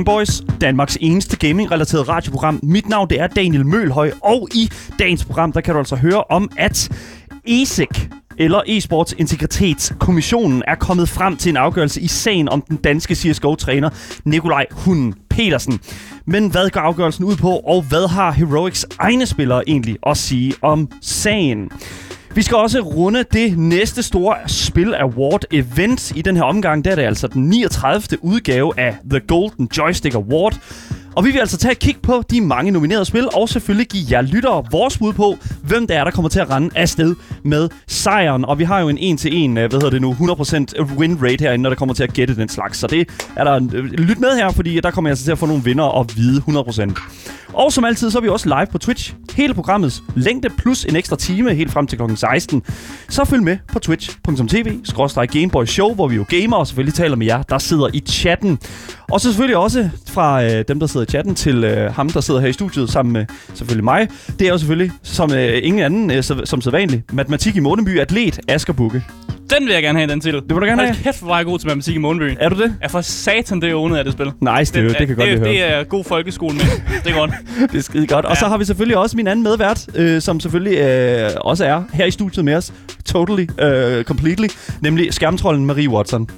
Gameboys, Danmarks eneste gaming-relateret radioprogram. Mit navn det er Daniel Mølhøj, og i dagens program der kan du altså høre om, at ESIC, eller Esports Integritetskommissionen, er kommet frem til en afgørelse i sagen om den danske CSGO-træner Nikolaj Hunden Petersen. Men hvad går afgørelsen ud på, og hvad har Heroics egne spillere egentlig at sige om sagen? Vi skal også runde det næste store Spil Award event i den her omgang. Der er det altså den 39. udgave af The Golden Joystick Award. Og vi vil altså tage et kig på de mange nominerede spil, og selvfølgelig give jer lyttere vores bud på, hvem det er, der kommer til at rende afsted med sejren. Og vi har jo en 1-til-1, øh, hvad hedder det nu, 100% win rate herinde, når der kommer til at gætte den slags. Så det er der, øh, lyt med her, fordi der kommer jeg altså til at få nogle vinder og vide 100%. Og som altid, så er vi også live på Twitch. Hele programmets længde plus en ekstra time helt frem til kl. 16. Så følg med på twitch.tv Gameboy Show, hvor vi jo gamer og selvfølgelig taler med jer, der sidder i chatten. Og så selvfølgelig også fra øh, dem, der sidder i chatten, til øh, ham, der sidder her i studiet sammen med selvfølgelig mig. Det er jo selvfølgelig, som øh, ingen anden, øh, så, som sædvanligt, matematik i Måneby, atlet Asger Bukke. Den vil jeg gerne have, den titel. Det vil du gerne have? Hold kæft, hvor er jeg god til matematik i Måneby. Er du det? Jeg får satan det ånet af det spil. Nice, det, det, det kan godt det, lide det høre. er god folkeskole med. Det er godt. Det er skide godt. Og så Ja. har vi selvfølgelig også min anden medvært, øh, som selvfølgelig øh, også er her i studiet med os. Totally, øh, completely. Nemlig skærmtrollen Marie Watson.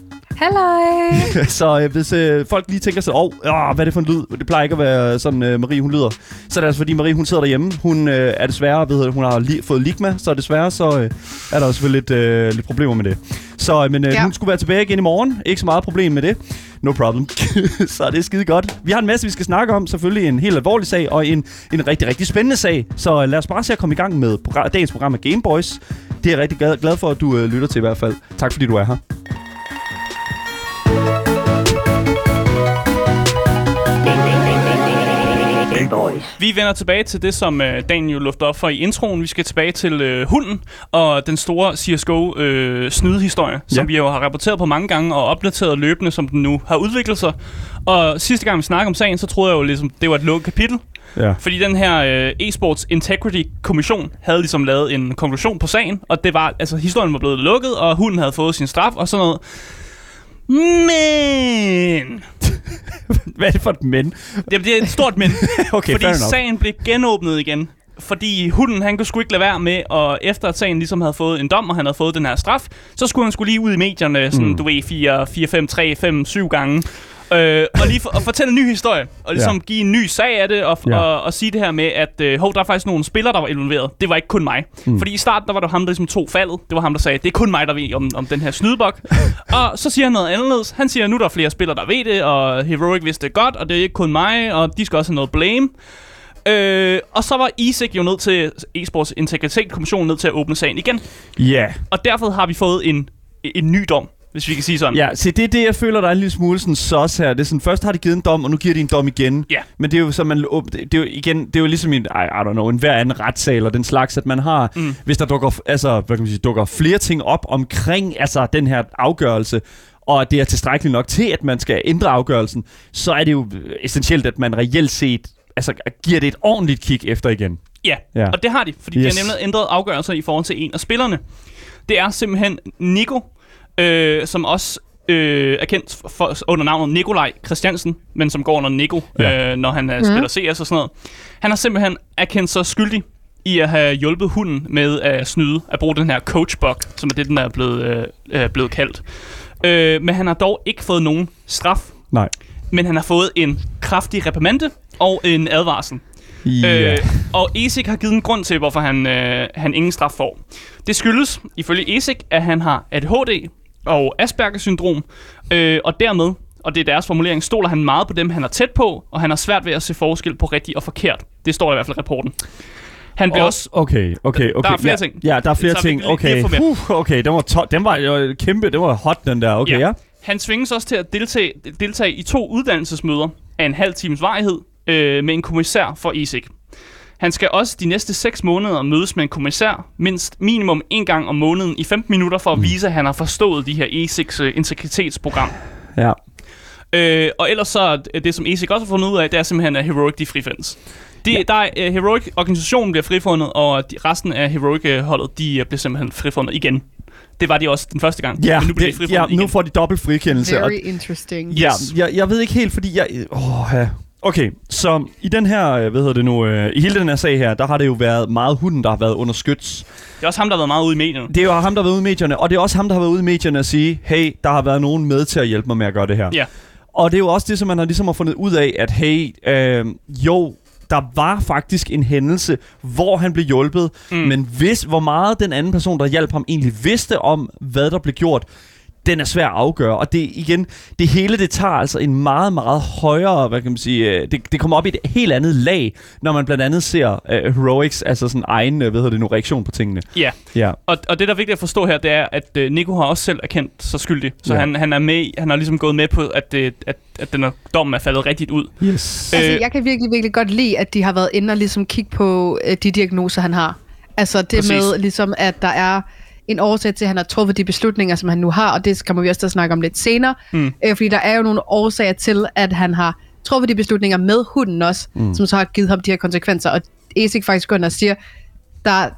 Halløj! så øh, hvis øh, folk lige tænker sig, åh, oh, hvad er det for en lyd? Det plejer ikke at være sådan, øh, Marie hun lyder. Så er det altså fordi, Marie hun sidder derhjemme. Hun øh, er desværre, ved, hun har li- fået ligma, så desværre så øh, er der selvfølgelig lidt, øh, lidt problemer med det. Så, øh, men øh, Ja. hun skulle være tilbage igen i morgen. Ikke så meget problem med det. No problem. så det er skide godt. Vi har en masse, vi skal snakke om. Selvfølgelig en helt alvorlig sag, og en, en rigtig, rigtig spændende sag. Så øh, lad os bare se at komme i gang med program, dagens program af Gameboys. Det er jeg rigtig glad, glad for, at du øh, lytter til i hvert fald. Tak fordi du er her. Gameboys. Vi vender tilbage til det, som øh, Daniel luftede op for i introen. Vi skal tilbage til øh, hunden og den store CSGO øh, snydehistorie, som Ja. vi jo har rapporteret på mange gange og opdateret løbende, som den nu har udviklet sig. Og sidste gang vi snakkede om sagen, så troede jeg jo ligesom, det var et lukket kapitel. Ja. Fordi den her øh, eSports Integrity Kommission havde ligesom lavet en konklusion på sagen, og det var, altså historien var blevet lukket, og hunden havde fået sin straf og sådan noget. Men... Hvad er det for et men? Det, det er et stort men. Okay, fordi sagen blev genåbnet igen. Fordi hunden, han kunne sgu ikke lade være med, og efter at sagen ligesom havde fået en dom, og han havde fået den her straf, så skulle han skulle lige ud i medierne, sådan, mm. du ved, 4, 4, 5, 3, 5, 7 gange. Øh, og lige for, og fortælle en ny historie, og ligesom Ja. give en ny sag af det, og, Ja. og, og sige det her med, at øh, hov, der er faktisk nogle spillere, der var involveret. Det var ikke kun mig. Mm. Fordi i starten, der var det ham, der ligesom tog faldet. Det var ham, der sagde, det er kun mig, der ved om, om den her snydebok. og så siger han noget anderledes. Han siger, nu er der flere spillere, der ved det, og Heroic vidste det godt, og det er ikke kun mig, og de skal også have noget blame. Øh, og så var ESIC jo nødt til, eSports Integritetskommission nødt til at åbne sagen igen. Ja. Og derfor har vi fået en, en ny dom, hvis vi kan sige sådan. Ja, se, det er det, jeg føler, der er en lille smule sådan sås her. Det er sådan, først har de givet en dom, og nu giver de en dom igen. Ja. Men det er jo så, man, det er jo igen, det er jo ligesom en, I, I don't know, en hver anden retssal og den slags, at man har, mm. Hvis der dukker, altså, hvad kan man sige, dukker flere ting op omkring altså, den her afgørelse, og det er tilstrækkeligt nok til, at man skal ændre afgørelsen, så er det jo essentielt, at man reelt set altså, giver det et ordentligt kig efter igen. Ja, Ja. og det har de, fordi. Yes. de har nemlig ændret afgørelser i forhold til en af spillerne. Det er simpelthen Nico, øh, som også øh, er kendt for, under navnet Nikolaj Christiansen, men som går under Nico, Ja. øh, når han uh, spiller CS og sådan noget. Han har simpelthen erkendt sig skyldig i at have hjulpet hunden med at snyde, at bruge den her coachbug, som er det, den er blevet, øh, blevet kaldt. Øh, men han har dog ikke fået nogen straf, Nej. men han har fået en kraftig reprimande og en advarsel. Ja. Øh, og ESIC har givet en grund til, hvorfor han, øh, han ingen straf får. Det skyldes, ifølge ESIC, at han har ADHD og Asperger-syndrom, øh, og dermed, og det er deres formulering, stoler han meget på dem, han er tæt på, og han har svært ved at se forskel på rigtigt og forkert. Det står i hvert fald i rapporten. Han bliver Og- også... Okay, okay, okay. Der er flere ja, ting. Ja, der er flere Så ting. Okay, uh, okay, den var, to- den var jo kæmpe, det var hot, den der. Okay, ja. ja. Han tvinges også til at deltage, deltage i to uddannelsesmøder af en halv times varighed øh, med en kommissær for ESIC. Han skal også de næste 6 måneder mødes med en kommissær, mindst minimum en gang om måneden i 15 minutter, for at vise, at han har forstået de her ESICs øh, integritetsprogram. ja. Øh, og ellers så er det, som ESIC også har fundet ud af, det er simpelthen, at Heroic de frifindes. De, ja. der er, uh, Heroic organisationen bliver frifundet, og de, resten af Heroic-holdet, de uh, bliver simpelthen frifundet igen. Det var de også den første gang, Ja, men nu bliver de det, frifundet ja igen. nu får de dobbelt frikendelse. Very interesting. Ja, jeg, jeg ved ikke helt, fordi jeg... Åh, ja. Okay, så i den her, øh, hvad hedder det nu, øh, i hele den her sag her, der har det jo været meget hunden, der har været under skyts. Det er også ham, der har været meget ude i medierne. Det er jo ham, der har været ude i medierne, og det er også ham, der har været ude i medierne og sige, hey, der har været nogen med til at hjælpe mig med at gøre det her. Ja. Og det er jo også det, som man har ligesom har fundet ud af, at hey, øh, jo, der var faktisk en hændelse, hvor han blev hjulpet, mm. men hvis, hvor meget den anden person, der hjalp ham, egentlig vidste om, hvad der blev gjort, den er svær at afgøre. Og det igen, det hele, det tager altså en meget, meget højere, hvad kan man sige, øh, det, det kommer op i et helt andet lag, når man blandt andet ser uh, Heroics, altså sådan egen, øh, hvad hedder det nu, reaktion på tingene. Ja, Ja. og, og det, der er vigtigt at forstå her, det er, at uh, Nico har også selv erkendt sig skyldig. Så Ja. han, han er med, han har ligesom gået med på, at, det, at, at den er, dommen er faldet rigtigt ud. Yes. Altså, Øh, jeg kan virkelig, virkelig godt lide, at de har været inde og ligesom kigge på øh, de diagnoser, han har. Altså det Præcis. med, ligesom, at der er en årsag til, at han har truffet de beslutninger, som han nu har, og det kommer vi også til at snakke om lidt senere. Mm. Øh, fordi der er jo nogle årsager til, at han har truffet de beslutninger med hunden også, mm. som så har givet ham de her konsekvenser. Og ESIC faktisk går ind og siger, der,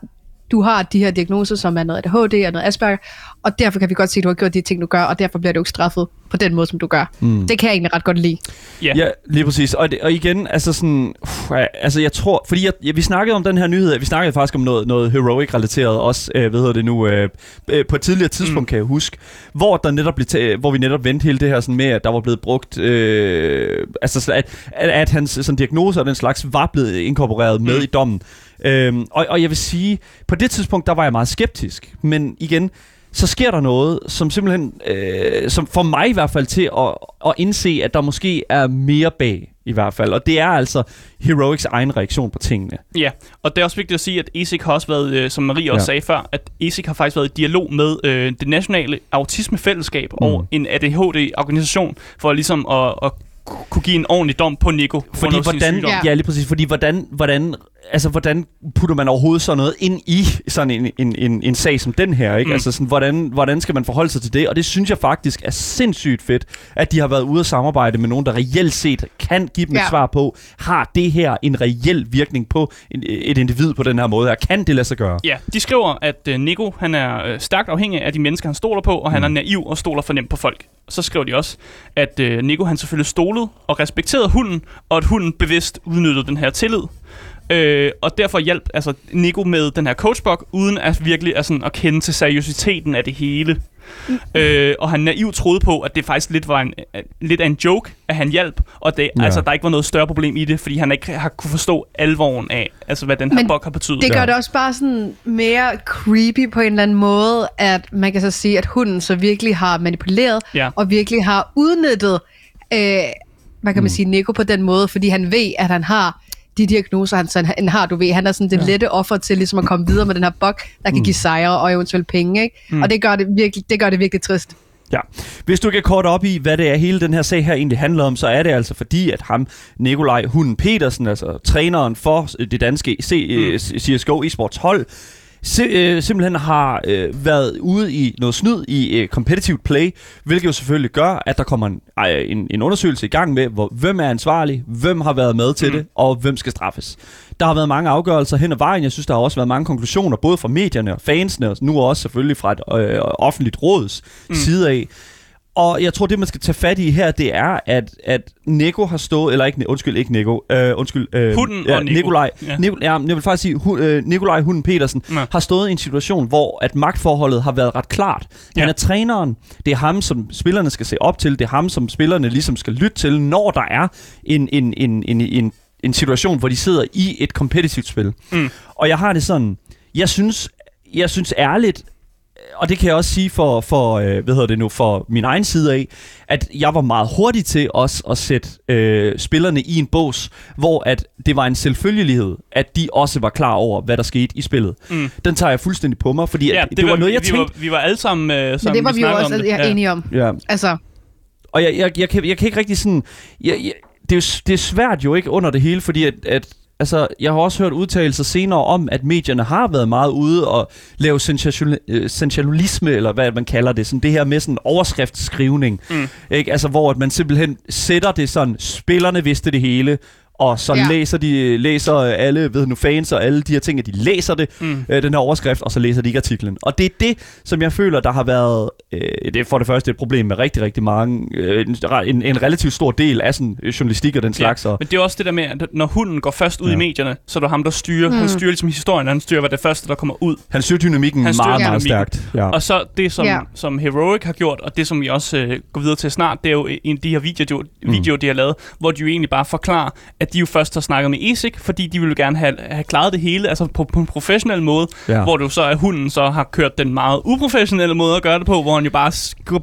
du har de her diagnoser, som er noget ADHD og noget Asperger, og derfor kan vi godt se, at du har gjort de ting, du gør, og derfor bliver du ikke straffet på den måde, som du gør. Mm. Det kan jeg egentlig ret godt lide. Ja. Ja, lige præcis. Og, det, og igen, altså sådan, uff, altså jeg tror, fordi jeg, ja, vi snakkede om den her nyhed, vi snakkede faktisk om noget, noget heroic-relateret også, øh, hvad hedder det nu, øh, øh, på et tidligere tidspunkt, mm. kan jeg huske, hvor der netop blev ta- hvor vi netop vendte hele det her sådan med, at der var blevet brugt, øh, altså så at, at, at hans sådan, diagnoser og den slags var blevet inkorporeret med Mm. i dommen. Øhm, og, og jeg vil sige, på det tidspunkt, der var jeg meget skeptisk, men igen, så sker der noget, som simpelthen, øh, som får mig i hvert fald til at, at indse, at der måske er mere bag, i hvert fald. Og det er altså Heroics egen reaktion på tingene. Ja, og det er også vigtigt at sige, at ESIC har også været, øh, som Marie også Ja. sagde før, at ESIC har faktisk været i dialog med øh, det nationale autismefællesskab mm. og en ADHD-organisation for ligesom at, at ku- kunne give en ordentlig dom på Nico. Fordi hvordan. Ja. ja, lige præcis, fordi hvordan, hvordan, altså, hvordan putter man overhovedet sådan noget ind i sådan en, en, en, en sag som den her, ikke? Mm. Mm. Altså sådan, hvordan, hvordan skal man forholde sig til det? Og det synes jeg faktisk er sindssygt fedt, at de har været ude at samarbejde med nogen, der reelt set kan give dem ja. Et svar på, har det her en reel virkning på en, et individ på den her måde her? Kan det lade sig gøre? Ja, de skriver, at øh, Nico han er øh, stærkt afhængig af de mennesker, han stoler på, og han er naiv og stoler for nemt på folk. Så skriver de også, at øh, Nico han selvfølgelig stolede og respekterede hunden, og at hunden bevidst udnyttede den her tillid. Øh, og derfor hjalp altså, Nico med den her coachbok, uden at virkelig at, sådan, at kende til seriøsiteten af det hele. Øh, og han naivt troede på, at det faktisk lidt var en, lidt af en joke, at han hjalp, og det, Ja. altså, der ikke var noget større problem i det, fordi han ikke har kunne forstå alvoren af, altså, hvad den her Men bok har betydet. Det gør Ja. det også bare sådan mere creepy på en eller anden måde, at man kan så sige, at hunden så virkelig har manipuleret, Ja. og virkelig har udnyttet, øh, hvad kan man sige, Nico på den måde, fordi han ved, at han har de diagnoser, han, sådan, han har, du ved, han er sådan det ja. lette offer til ligesom at komme videre med den her bok, der kan mm. give sejre og eventuelt penge, ikke? Mm. Og det gør det virkelig, det gør det virkelig trist. Ja. Hvis du kan kort op i, hvad det er, hele den her sag her egentlig handler om, så er det altså fordi, at ham, Nikolaj Hunden Petersen, altså træneren for det danske C- mm. CSGO eSports hold, si- øh, simpelthen har øh, været ude i noget snyd i øh, competitive play, hvilket jo selvfølgelig gør, at der kommer en, øh, en, en undersøgelse i gang med, hvor, hvem er ansvarlig, hvem har været med til mm. det, og hvem skal straffes. Der har været mange afgørelser hen ad vejen. Jeg synes, der har også været mange konklusioner, både fra medierne og fansene, og nu også selvfølgelig fra et øh, offentligt råds mm. side af. Og jeg tror, det man skal tage fat i her, det er, at, at Nico har stået, eller ikke, undskyld, ikke Nico, øh, undskyld, øh, Hunden ja, og Nico. Nikolaj, Ja. Nico, ja, jeg vil faktisk sige, hu, øh, Nikolaj Hunden Petersen Ja. har stået i en situation, hvor at magtforholdet har været ret klart. Han Ja. er træneren, det er ham, som spillerne skal se op til, det er ham, som spillerne ligesom skal lytte til, når der er en, en, en, en, en, en situation, hvor de sidder i et kompetitivt spil. Mm. Og jeg har det sådan, jeg synes, jeg synes ærligt, og det kan jeg også sige for, for øh, hvad hedder det nu, for min egen side af, at jeg var meget hurtig til også at sætte øh, spillerne i en bås, hvor at det var en selvfølgelighed, at de også var klar over, hvad der skete i spillet. Mm. Den tager jeg fuldstændig på mig, fordi at det, det var, noget, jeg vi, tænkte... Var, vi var alle sammen, øh, Men sammen det var vi jo snakkede også det. ja. enige om. Ja, Altså, og jeg, jeg, jeg, kan, jeg kan ikke rigtig sådan... Jeg, jeg, det, er jo, det er svært jo ikke under det hele, fordi at, at altså, jeg har også hørt udtalelser senere om, at medierne har været meget ude og lave øh, sensationalisme, eller hvad man kalder det, sådan det her med sådan overskriftskrivning, mm. ikke? Altså, hvor at man simpelthen sætter det sådan, spillerne vidste det hele, og så ja. Ja. læser de læser alle ved nu fans og alle de her ting, at de læser det, mm. øh, den her overskrift, og så læser de ikke artiklen. Og det er det, som jeg føler, der har været, øh, det er for det første et problem med rigtig, rigtig mange, øh, en, en relativt stor del af sådan øh, journalistik og den slags. Og, Men det er også det der med, at når hunden går først ud Ja. ja. i medierne, så er det ham, der styrer. Mm. Han styrer ligesom historien, han styrer, hvad det første, der kommer ud. han styrer dynamikken Han styrer meget, meget stærkt. Ja. Og så det, som, Ja. ja. som Heroic har gjort, og det, som vi også øh, går videre til snart, det er jo en af de her videoer, videoer de har lavet, hvor de jo egentlig bare forklarer, at de jo først har snakket med ESIC, fordi de ville gerne have, have klaret det hele, altså på, på en professionel måde, Ja. hvor du så er hunden så har kørt den meget uprofessionelle måde at gøre det på, hvor han jo bare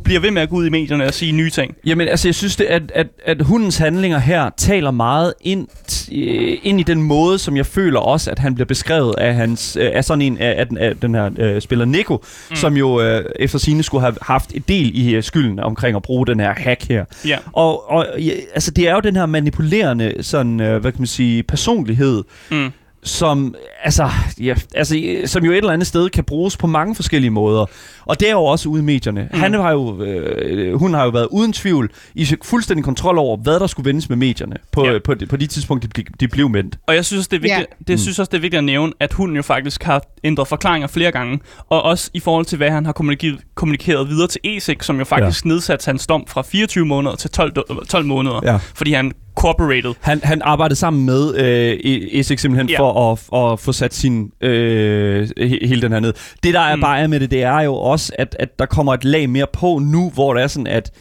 bliver ved med at gå ud i medierne og sige nye ting. Jamen, altså, jeg synes, det, at, at, at hundens handlinger her taler meget ind, øh, ind i den måde, som jeg føler også, at han bliver beskrevet af, hans, øh, af sådan en af, af, den, af den her øh, spiller Nico, mm. som jo øh, efter sine skulle have haft et del i øh, skylden omkring at bruge den her hack her. Ja. Og, og ja, altså, det er jo den her manipulerende sådan, øh, hvad kan man sige, personlighed, Mm. som, altså, ja, altså, øh, som jo et eller andet sted kan bruges på mange forskellige måder. Og det er jo også ude i medierne. Mm. Han har jo, øh, hun har jo været uden tvivl i fuldstændig kontrol over, hvad der skulle vendes med medierne på, Ja. ja. på, de, på de tidspunkt, de, blev- de blev vendt. Og jeg synes, det er vigtigt, Ja. yeah. det synes også, det er vigtigt at nævne, at hunden jo faktisk har ændret forklaringer flere gange, og også i forhold til, hvad han har kommunikeret, kommunikeret videre til ESIC, som jo faktisk ja. nedsatte hans dom fra 24 måneder til 12, do- 12 måneder, Ja. fordi han cooperated. Han, han arbejdede sammen med øh, Esik simpelthen Ja. for at, at få sat sin øh, he- hele den her ned. Det der er Mm. bare med det, det er jo også, at, at der kommer et lag mere på nu, hvor det er sådan, at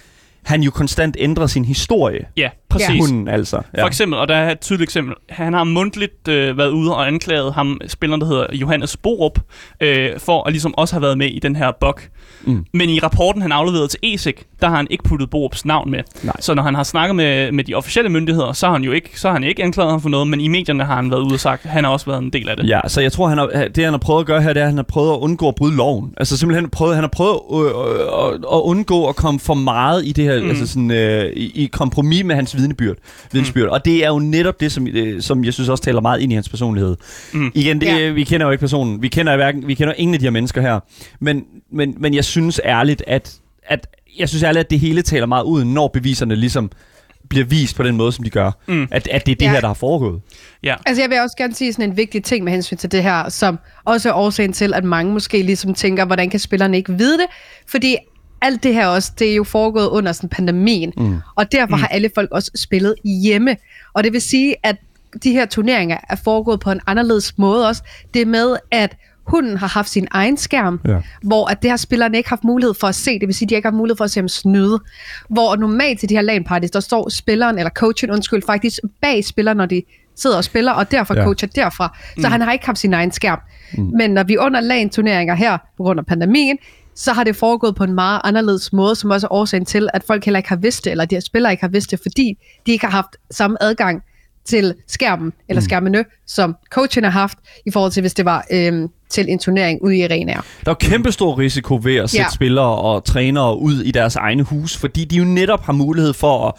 han jo konstant ændrer sin historie. Ja, præcis. Ja. Hunden altså. For eksempel, og der er et tydeligt eksempel, han har mundtligt øh, været ude og anklaget ham, spilleren, der hedder Johannes Borup, øh, for at ligesom også have været med i den her bug. Mm. Men i rapporten, han afleverede til ESIC, der har han ikke puttet Borups navn med. Nej. Så når han har snakket med, med de officielle myndigheder, så har han jo ikke, så har han ikke anklaget ham for noget, men i medierne har han været ude og sagt, at han har også været en del af det. Ja, så jeg tror, han har, det han har prøvet at gøre her, det er, at han har prøvet at undgå at bryde loven. Altså simpelthen prøvet, han har prøvet øh, øh, at, at undgå at komme for meget i det her, mm. altså sådan, øh, i, i kompromis med hans vidnebyrd. vidensbyrd. Mm. Og det er jo netop det, som, øh, som jeg synes også taler meget ind i hans personlighed. Mm. Igen, det, Ja. ja. vi kender jo ikke personen. Vi kender, hverken, vi kender ingen af de her mennesker her. Men, men, men jeg synes ærligt, at, at jeg synes ærligt, at det hele taler meget ud, når beviserne ligesom bliver vist på den måde, som de gør. Mm. At, at det er det Ja. her, der har foregået. Ja. Altså jeg vil også gerne sige sådan en vigtig ting med hensyn til det her, som også er årsagen til, at mange måske ligesom tænker, hvordan kan spillerne ikke vide det? Fordi alt det her også, det er jo foregået under sådan pandemien, mm. og derfor mm. har alle folk også spillet hjemme. Og det vil sige, at de her turneringer er foregået på en anderledes måde også. Det med, at hunden har haft sin egen skærm, Ja. hvor at det har spillerne ikke haft mulighed for at se. Det vil sige, at de ikke har haft mulighed for at se ham snyde. Hvor normalt til de her LAN parties, der står spilleren, eller coachen, undskyld, faktisk bag spilleren, når de sidder og spiller, og derfor Ja. coacher derfra. Så mm. han har ikke haft sin egen skærm. Mm. Men når vi er under LAN-turneringer her, på grund af pandemien, så har det foregået på en meget anderledes måde, som også er årsagen til, at folk heller ikke har vidst det, eller de her spillere ikke har vidst det, fordi de ikke har haft samme adgang til skærmen, eller skærmene, som coachen har haft, i forhold til, hvis det var øhm, til en turnering ude i arenaer. Der er kæmpe stor risiko ved at sætte Ja. spillere og trænere ud i deres egne hus, fordi de jo netop har mulighed for at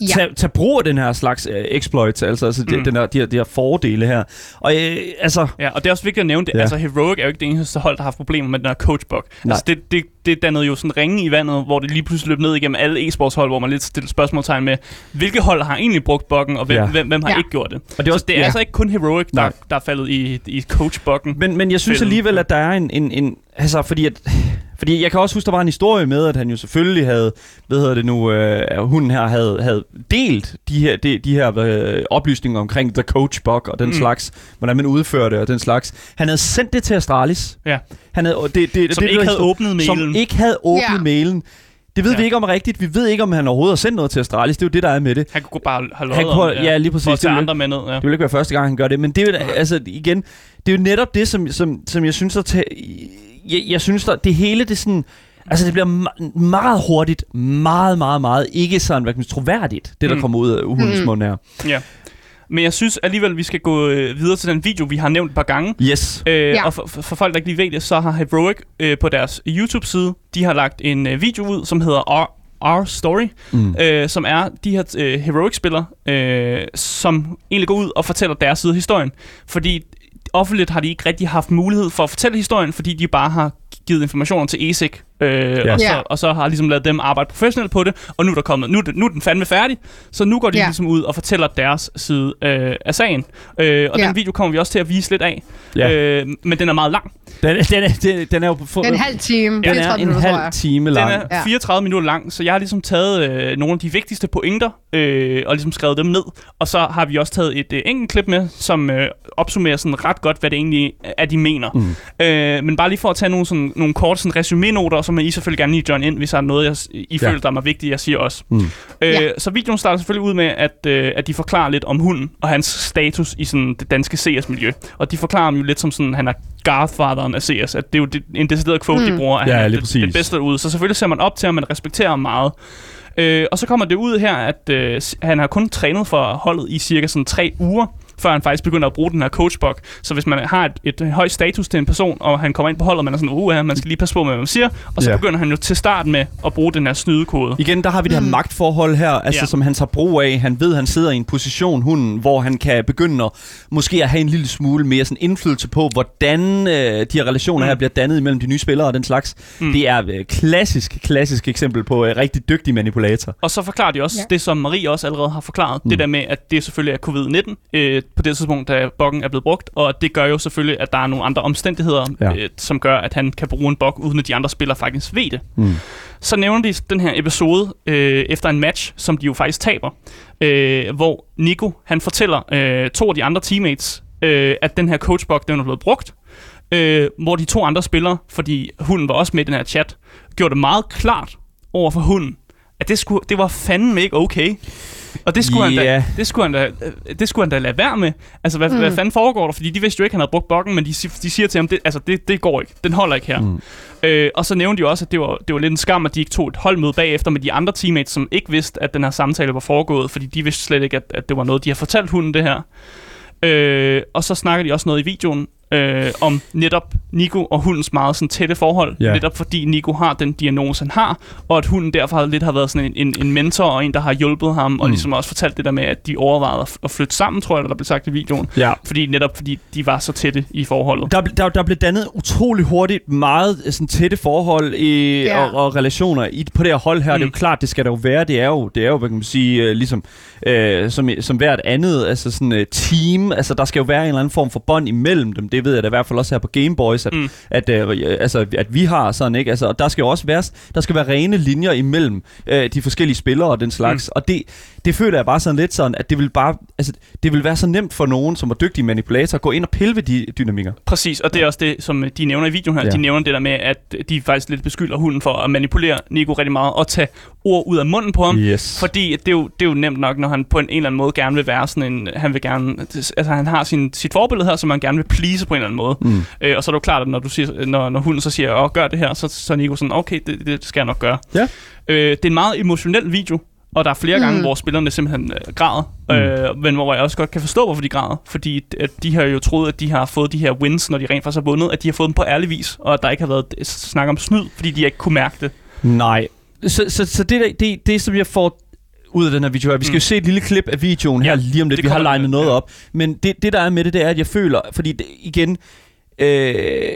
Ja. tage, tage brug af den her slags uh, exploits, altså, altså mm. den her, de, her, de her fordele her. Og øh, altså, Ja, og det er også vigtigt at nævne det. Ja. Altså, Heroic er jo ikke det eneste hold, der har haft problemer med den her coachbug. Altså, det, det, det dannede jo sådan ringe i vandet, hvor det lige pludselig løb ned igennem alle e-sportshold, hvor man lidt stillede spørgsmålstegn med, hvilke hold har egentlig brugt buggen, og hvem, Ja. hvem, hvem har Ja. ikke gjort det. Og det er også- Så det er ja. altså ikke kun Heroic, der, Nej. der er faldet i, i coachbuggen. men, men jeg synes alligevel, at der er en... en, en altså, fordi at, fordi jeg kan også huske, der var en historie med, at han jo selvfølgelig havde, hvad hedder det nu, øh, at hunden her havde, havde delt de her, de, de her øh, oplysninger omkring The Coach Bug og den mm. Slags, hvordan man udfører det og den slags. Han havde sendt det til Astralis. Ja. Han havde, og det, det, Som det, ikke det, havde åbnet Som mailen. ikke havde åbnet Ja. mailen. Det ved Ja. vi ikke om er rigtigt. Vi ved ikke, om han overhovedet har sendt noget til Astralis. Det er jo det, der er med det. Han kunne bare have Han løjet kunne- om, ja, lige præcis. For at Det tage andre med ned, ja. Det vil ikke være første gang, han gør det. Men det er jo, altså, igen, det er jo netop det, som, som, som jeg synes, at tage, jeg, jeg synes, der, det hele, det sådan, altså det bliver ma- meget hurtigt, meget, meget, meget, ikke sådan, hvad kan man sige, troværdigt, det der Mm. kommer ud af hundens Mm. mund her. ja. Men jeg synes alligevel, vi skal gå øh, videre til den video, vi har nævnt et par gange. Yes. Øh, Ja. Og for, for, folk, der ikke lige ved det, så har Heroic øh, på deres YouTube-side, de har lagt en øh, video ud, som hedder R- Our Story, mm. øh, som er de her øh, heroic-spillere, øh, som egentlig går ud og fortæller deres side af historien. Fordi offentligt har de ikke rigtig haft mulighed for at fortælle historien, fordi de bare har givet informationer til ESIC, øh, ja. og, så, og så har ligesom lavet dem arbejde professionelt på det, og nu er der kommet, nu, nu er den fandme færdig, så nu går de Ja. ligesom ud og fortæller deres side øh, af sagen. Øh, og Ja. den video kommer vi også til at vise lidt af, Ja. øh, men den er meget lang. Den, den, er, den, den er jo... For, En halv time, den er 34 en minutter, halv time Den lang. er Ja. 34 minutter lang, så jeg har ligesom taget øh, nogle af de vigtigste pointer øh, og ligesom skrevet dem ned. Og så har vi også taget et øh, enkelt klip med, som øh, opsummerer sådan ret godt, hvad det egentlig er, de mener. Mm. Øh, men bare lige for at tage nogle, sådan, nogle korte sådan, resuménoter, så må I selvfølgelig gerne lige join ind, hvis der er noget, jeg, I Ja. føler, der er mig vigtigt, jeg siger også. Mm. Øh, Ja. Så videoen starter selvfølgelig ud med, at, øh, at de forklarer lidt om hunden og hans status i sådan, det danske CS-miljø. Og de forklarer ham jo lidt som sådan, han er Garthfaderen af CS, at det er jo det, en decideret quote, mm. de bruger, at Ja, han er det, det bedste derude. Så selvfølgelig ser man op til ham, man respekterer ham meget. Øh, og så kommer det ud her, at øh, han har kun trænet for holdet i cirka sådan tre uger, før han faktisk begynder at bruge den her coachbok. Så hvis man har et, et højt status til en person, og han kommer ind på holdet, og man er sådan, uh, man skal lige passe på med, hvad man siger, og så Ja. begynder han jo til start med at bruge den her snydekode. Igen, der har vi det her Mm. magtforhold her, altså Ja. som han tager brug af. Han ved, han sidder i en position, hunden, hvor han kan begynde at, måske at have en lille smule mere sådan indflydelse på, hvordan øh, de her relationer Mm. her bliver dannet imellem de nye spillere og den slags. Mm. Det er øh, klassisk, klassisk eksempel på øh, rigtig dygtig manipulator. Og så forklarer de også ja. Det, som Marie også allerede har forklaret. Mm. Det der med, at det selvfølgelig er covid-19 øh, på det tidspunkt, da bokken er blevet brugt. Og det gør jo selvfølgelig, at der er nogle andre omstændigheder, Ja. øh, som gør, at han kan bruge en bok, uden at de andre spillere faktisk ved det. Mm. Så nævner de den her episode øh, efter en match, som de jo faktisk taber. Øh, hvor Nico, han fortæller øh, to af de andre teammates, øh, at den her coachbok, den er blevet brugt. Øh, hvor de to andre spillere, fordi hunden var også med i den her chat, gjorde det meget klart over for hunden, at det, skulle, det var fandme ikke okay. Og det skulle, han da, det, skulle han da, det skulle han da lade være med. Altså, hvad, mm. hvad fanden foregår der? Fordi de vidste jo ikke, at han havde brugt bokken, men de, de siger til ham, det, altså, det, det går ikke. Den holder ikke her. Mm. Øh, og så nævnte de også, at det var, det var lidt en skam, at de ikke tog et holdmøde bagefter med de andre teammates, som ikke vidste, at den her samtale var foregået, fordi de vidste slet ikke, at, at det var noget, de har fortalt hunden det her. Øh, og så snakker de også noget i videoen øh, om netop Nico og hundens meget sådan, tætte forhold. Ja. Netop fordi Nico har den diagnose, han har, og at hunden derfor har, lidt har været sådan en, en, en mentor og en, der har hjulpet ham, mm. og ligesom også fortalt det der med, at de overvejede at, flytte sammen, tror jeg, der blev sagt i videoen. Ja. Fordi netop fordi de var så tætte i forholdet. Der, der, der blev dannet utrolig hurtigt meget øh, sådan, tætte forhold i, Ja. og, og relationer i, på det her hold her. Mm. Det er jo Mm. klart, det skal der jo være. Det er jo, det er jo hvad kan man sige, øh, ligesom øh, som, som hvert andet altså sådan, øh, team. Altså, der skal jo være en eller anden form for bånd imellem dem. Det ved jeg da i hvert fald også her på Game Boys, at, mm. At, øh, altså, at vi har sådan, ikke? Altså, og der skal jo også være, der skal være rene linjer imellem øh, de forskellige spillere og den slags. Mm. Og det, det føler jeg bare sådan lidt sådan, at det vil bare, altså, det vil være så nemt for nogen, som er dygtige manipulatorer, at gå ind og pille ved de dynamikker. Præcis, og det er også det, som de nævner i videoen her. Ja. De nævner det der med, at de faktisk lidt beskylder hunden for at manipulere Nico rigtig meget og tage ord ud af munden på ham. Yes. Fordi det er, jo, det er jo nemt nok, når han på en, en eller anden måde gerne vil være sådan en... Han vil gerne... Altså, han har sin, sit forbillede her, som han gerne vil please på en eller anden måde. Mm. Øh, og så er det jo klart, at når, du siger, når, når hunden så siger, åh, gør det her, så, så er Nico sådan, okay, det, det skal jeg nok gøre. Ja. Øh, det er en meget emotionel video, og der er flere Mm. gange, hvor spillerne simpelthen øh, græder. Mm. Øh, men hvor jeg også godt kan forstå, hvorfor de græder. Fordi at de har jo troet, at de har fået de her wins, når de rent faktisk har vundet, at de har fået dem på ærlig vis, og at der ikke har været snak om snyd, fordi de ikke kunne mærke det. Nej. Så, så, så det, det, det, som jeg får ud af den her video her, vi skal mm. Mm. jo se et lille klip af videoen her lige om lidt. det Vi har legnet noget ja. op. Men det, det, der er med det, det er, at jeg føler, fordi det, igen, øh,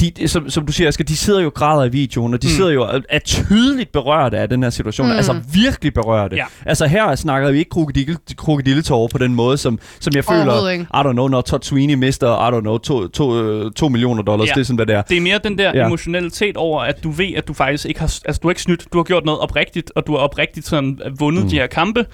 de, som, som du siger, Asger, de sidder jo græder i videoen, og de mm. Sidder jo er tydeligt berørte af den her situation. Mm. Altså virkelig berørte. Ja. Altså her snakker vi ikke krokodille, krokodilletårer på den måde, som, som jeg føler. I don't know, når Todd Sweeney mister, I don't know, to, to, øh, to millioner dollars, Ja. det er sådan, hvad det er. Det er mere den der Ja. emotionalitet over, at du ved, at du faktisk ikke har... Altså, du har ikke snydt. Du har gjort noget oprigtigt, og du har oprigtigt sådan vundet Mm. mm. de her kampe.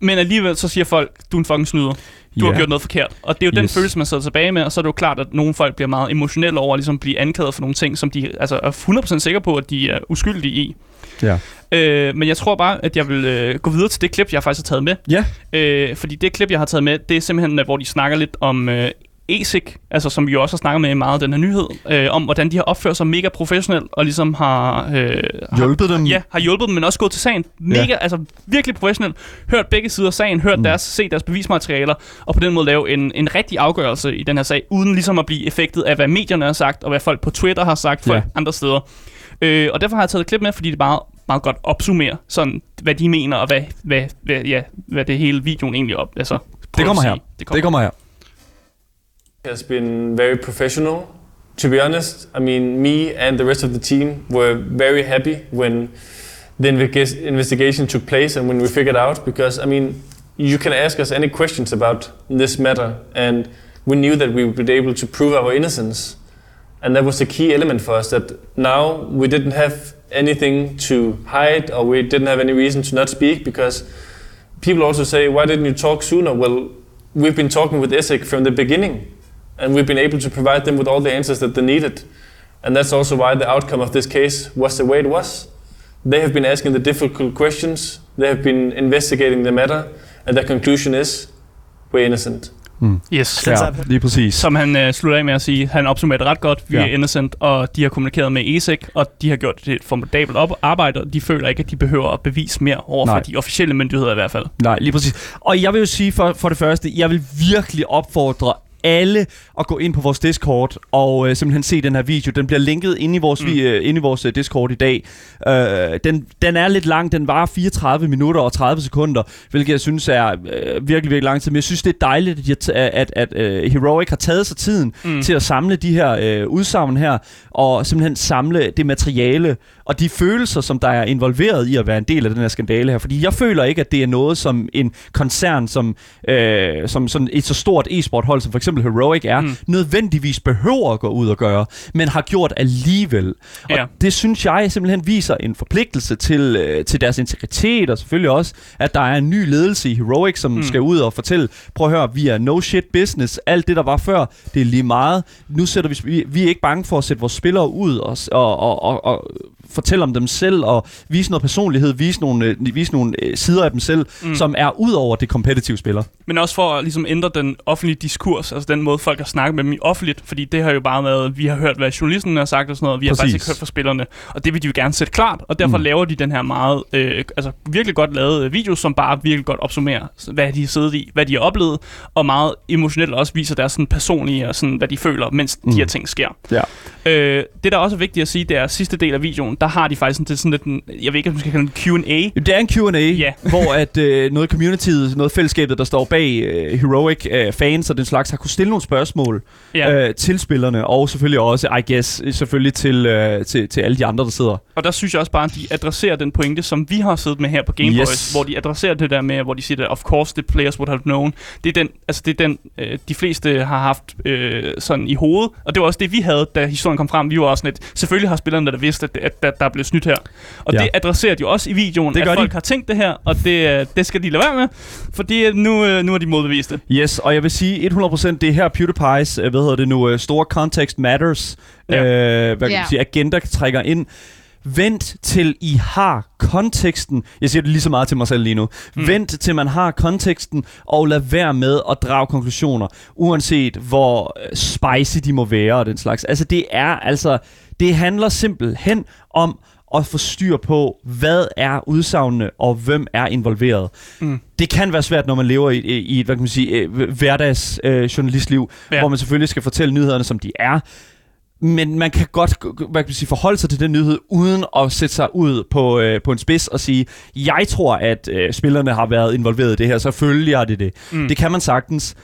Men alligevel så siger folk, du er en fucking snyder. Du Ja. har gjort noget forkert. Og det er jo den Yes. følelse, man sidder tilbage med, og så er det jo klart, at nogle folk bliver meget emotionelle over at ligesom blive anklaget for nogle ting, som de altså, er 100% sikre på, at de er uskyldige i. Ja. Øh, men jeg tror bare, at jeg vil øh, gå videre til det klip, jeg faktisk har taget med. Ja. Øh, fordi det klip, jeg har taget med, det er simpelthen, øh, hvor de snakker lidt om øh, ESIC, altså som vi jo også har snakket med i meget af den her nyhed, øh, om hvordan de har opført sig mega professionelt, og ligesom har... Øh, har Hjulpet dem? Ja, har hjulpet dem, men også gået til sagen. Mega, ja. altså virkelig professionelt. Hørt begge sider af sagen, hørt Mm. deres, set deres bevismaterialer, og på den måde lave en, en rigtig afgørelse i den her sag, uden ligesom at blive effektet af, hvad medierne har sagt, og hvad folk på Twitter har sagt, folk Ja. andre steder. Øh, og derfor har jeg taget et klip med, fordi det er meget, godt opsummere, sådan, hvad de mener, og hvad, hvad, hvad, ja, hvad det hele videoen egentlig op. Altså, Det kommer her. Det Det kommer her. Has been very professional. To be honest, I mean, me and the rest of the team were very happy when the investigation took place and when we figured out because, I mean, you can ask us any questions about this matter, and we knew that we would be able to prove our innocence. And that was the key element for us that now we didn't have anything to hide or we didn't have any reason to not speak because people also say, why didn't you talk sooner? Well, we've been talking with ESIC from the beginning and we've been able to provide them with all the answers that they needed. And that's also why the outcome of this case was the way it was. They have been asking the difficult questions, they have been investigating the matter, and their conclusion is we're innocent. Yes. Ja, lige præcis. Som han øh, slutter af med at sige, han opsummerer det ret godt. Vi Ja. er innocent, og de har kommunikeret med ESEC, og de har gjort det et formidabelt op- arbejde, og de føler ikke, at de behøver at bevise mere over for de officielle myndigheder i hvert fald. Nej, lige præcis. Og jeg vil jo sige for, for det første, jeg vil virkelig opfordre alle at gå ind på vores Discord og øh, simpelthen se den her video. Den bliver linket inde i vores, mm. øh, inde i vores øh, Discord i dag. Øh, den, den er lidt lang. Den varer 34 minutter og 30 sekunder, hvilket jeg synes er øh, virkelig, virkelig lang tid. Men jeg synes, det er dejligt, at, at, at øh, Heroic har taget sig tiden mm. til at samle de her øh, udsagn her, og simpelthen samle det materiale og de følelser, som der er involveret i at være en del af den her skandale her. Fordi jeg føler ikke, at det er noget, som en koncern, som, øh, som sådan et så stort e-sporthold, som for eksempel Heroic er, mm. nødvendigvis behøver at gå ud og gøre, men har gjort alligevel. Og Ja. det synes jeg simpelthen viser en forpligtelse til, øh, til deres integritet, og selvfølgelig også, at der er en ny ledelse i Heroic, som mm. skal ud og fortælle, prøv at høre, vi er no shit business, alt det, der var før, det er lige meget. Nu sætter vi, vi, vi er ikke bange for at sætte vores spillere ud og, og, og, og, og fortælle om dem selv, og vise noget personlighed, vise nogle, øh, vise nogle øh, sider af dem selv, mm. som er ud over det kompetitive spiller. Men også for at ligesom ændre den offentlige diskurs, altså den måde, folk har snakket med dem i offentligt, fordi det har jo bare været, vi har hørt, hvad journalisten har sagt og sådan noget, vi har Præcis. faktisk ikke hørt fra spillerne, og det vil de jo gerne sætte klart, og derfor mm. laver de den her meget, øh, altså virkelig godt lavet øh, video, som bare virkelig godt opsummerer, hvad de har siddet i, hvad de har oplevet, og meget emotionelt også viser deres sådan personlige, og sådan, hvad de føler, mens mm. de her ting sker. Ja. Øh, det, der også er vigtigt at sige, det er sidste del af videoen, der har de faktisk sådan, sådan lidt en, jeg ved ikke, om man skal kalde en Q&A, Det er en Q&A, Ja. hvor at øh, noget communityet, noget fællesskabet, der står bag øh, Heroic øh, fans og den slags, har kunne stille nogle spørgsmål Ja. øh, til spillerne, og selvfølgelig også, I guess, selvfølgelig til, øh, til, til alle de andre, der sidder. Og der synes jeg også bare, at de adresserer den pointe, som vi har siddet med her på Game Yes. Boys, hvor de adresserer det der med, hvor de siger, at of course the players would have known. Det er den, altså det er den øh, de fleste har haft øh, sådan i hovedet, og det var også det, vi havde, da historien kom frem. Vi var også sådan lidt, selvfølgelig har spillerne der vidst, at, at, at der blev snydt her. Og Ja. det adresserer de også i videoen, Det gør at folk de. har tænkt det her, og det, øh, det skal de lade være med, fordi nu, øh, nu er de modbeviste. Yes, og jeg vil sige 100% det er her PewDiePie's, øh, hvad hedder det nu, store context matters, Ja. øh, hvad kan Ja. man sige, agenda trækker ind. Vent til I har konteksten. Jeg siger det lige så meget til mig selv lige nu. Mm. Vent til man har konteksten, og lad være med at drage konklusioner, uanset hvor spicy de må være og den slags. Altså det er altså, det handler simpelthen om at få styr på, hvad er udsagnene, og hvem er involveret. Mm. Det kan være svært, når man lever i, i, et, hvad kan man sige, øh, hverdags øh, journalistliv, ja. Hvor man selvfølgelig skal fortælle nyhederne, som de er. Men man kan godt hvad kan man sige, forholde sig til den nyhed, uden at sætte sig ud på, øh, på en spids og sige, jeg tror, at øh, spillerne har været involveret i det her, selvfølgelig har det det. Mm. Det kan man sagtens.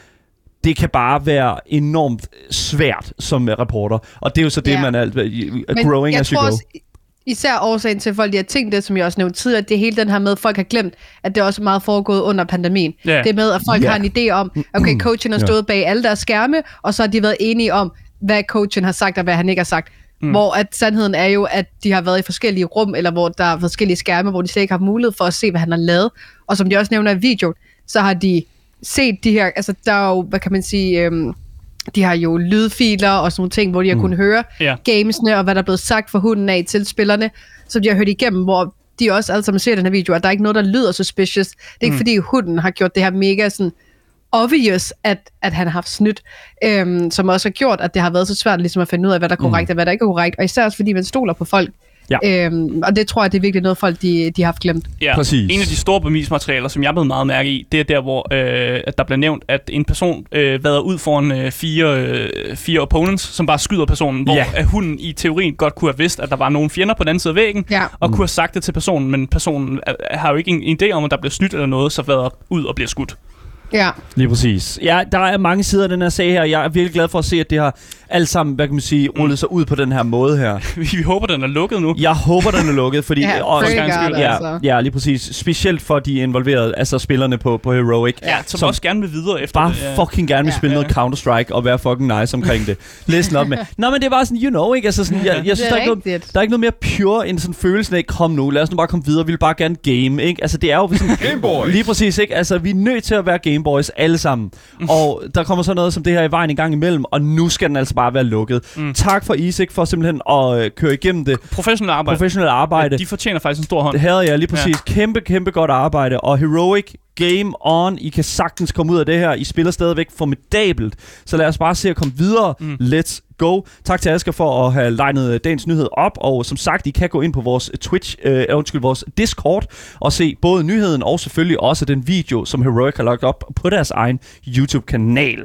Det kan bare være enormt svært som reporter. Og det er jo så det, Ja. man er, er growing jeg as you tror go. også, især årsagen til, at folk de har tænkt det, som jeg også nævnte tidligere, det er hele den her med, at folk har glemt, at det også er meget foregået under pandemien. Ja. Det med, at folk Ja. har en idé om, okay, coachen har stået bag alle deres skærme, og så har de været enige om, hvad coachen har sagt, og hvad han ikke har sagt. Mm. Hvor at sandheden er jo, at de har været i forskellige rum, eller hvor der er forskellige skærme, hvor de slet ikke har mulighed for at se, hvad han har lavet. Og som de også nævner i videoen, så har de set de her, altså der er jo, hvad kan man sige, øhm, de har jo lydfiler og sådan nogle ting, hvor de har mm. kunnet høre Ja. gamesne, og hvad der er blevet sagt fra hunden af til spillerne, som de har hørt igennem, hvor de også alle sammen ser den her video, at der er ikke noget, der lyder suspicious. Det er ikke mm. fordi hunden har gjort det her mega sådan obvious, at, at han har haft snydt, øhm, som også har gjort, at det har været så svært ligesom at finde ud af, hvad der er korrekt mm. og hvad der ikke er korrekt, og især også fordi man stoler på folk, Ja. Øhm, og det tror jeg, det er virkelig noget, folk de, de har haft glemt. Ja, Præcis. En af de store bevismaterialer, som jeg blev meget mærke i, det er der, hvor øh, at der bliver nævnt, at en person øh, vader ud foran øh, fire, øh, fire opponents, som bare skyder personen, hvor Ja. at hunden i teorien godt kunne have vidst, at der var nogle fjender på den anden side af væggen, Ja. og kunne have sagt det til personen, men personen øh, har jo ikke en, en idé om, at der bliver snydt eller noget, så vader ud og bliver skudt. Ja. Lige præcis. Ja, der er mange sider af den her sag her. Jeg er virkelig glad for at se, at det har alt sammen, hvad kan man sige, rullet sig ud på den her måde her. Vi, vi håber, den er lukket nu. Jeg håber, den er lukket, fordi... Ja, og, God, ja, altså. ja, lige præcis. Specielt for de involverede, altså spillerne på, på Heroic. Ja, som, som også gerne vil videre efter bare det. Ja. fucking gerne vil Ja. spille Ja. noget Counter-Strike og være fucking nice omkring det. Listen op med. Nå, men det er bare sådan, you know, ikke? Altså sådan, jeg, jeg synes, Det er der er, ikke noget, der er ikke noget mere pure end sådan følelsen af, kom nu, lad os nu bare komme videre, vi vil bare gerne game, ikke? Altså, det er jo sådan... Gameboys. Lige præcis, ikke? Altså, vi er nødt til at være Gameboys alle sammen. Og der kommer så noget som det her i vejen en gang imellem, og nu skal den altså bare være lukket. Mm. Tak for Isik for simpelthen at øh, køre igennem det Professionelt arbejde. professionelle arbejde. De fortjener faktisk en stor hånd. Det havde jeg lige præcis. Ja. Kæmpe, kæmpe godt arbejde. Og Heroic, game on. I kan sagtens komme ud af det her. I spiller stadigvæk formidabelt. Så lad os bare se at komme videre. Mm. Let's go. Tak til Asger for at have legnet dagens nyhed op. Og som sagt, I kan gå ind på vores Twitch, øh, undskyld, vores Discord og se både nyheden og selvfølgelig også den video, som Heroic har lagt op på deres egen YouTube-kanal.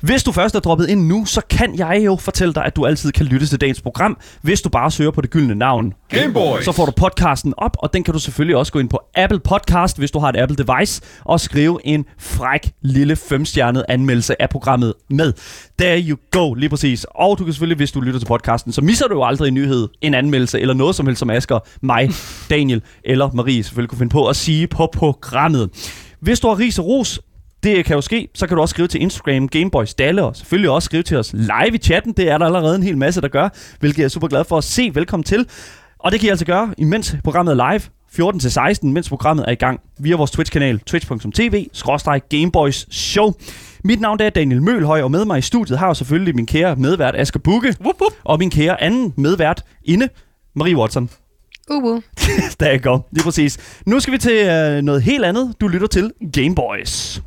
Hvis du først er droppet ind nu, så kan jeg jo fortælle dig, at du altid kan lytte til dagens program, hvis du bare søger på det gyldne navn. Gameboys. Så får du podcasten op, og den kan du selvfølgelig også gå ind på Apple Podcast, hvis du har et Apple device, og skrive en fræk lille femstjernet anmeldelse af programmet med. There you go, lige præcis. Og du kan selvfølgelig, hvis du lytter til podcasten, så misser du jo aldrig en nyhed, en anmeldelse, eller noget som helst, som Asger, mig, Daniel eller Marie selvfølgelig kunne finde på at sige på programmet. Hvis du har ris og ros, det kan jo ske. Så kan du også skrive til Instagram, Gameboys Dalle, og selvfølgelig også skrive til os live i chatten. Det er der allerede en hel masse, der gør, hvilket jeg er super glad for at se. Velkommen til. Og det kan I altså gøre, imens programmet er live, 14-16, mens programmet er i gang, via vores Twitch-kanal, twitch.tv, Gameboys Show. Mit navn er Daniel Mølhøj, og med mig i studiet har jeg selvfølgelig min kære medvært Asger Bukke, Wup, wup. og min kære anden medvært inde, Marie Watson. Ubu. Der jeg går, lige præcis. Nu skal vi til øh, noget helt andet. Du lytter til Gameboys.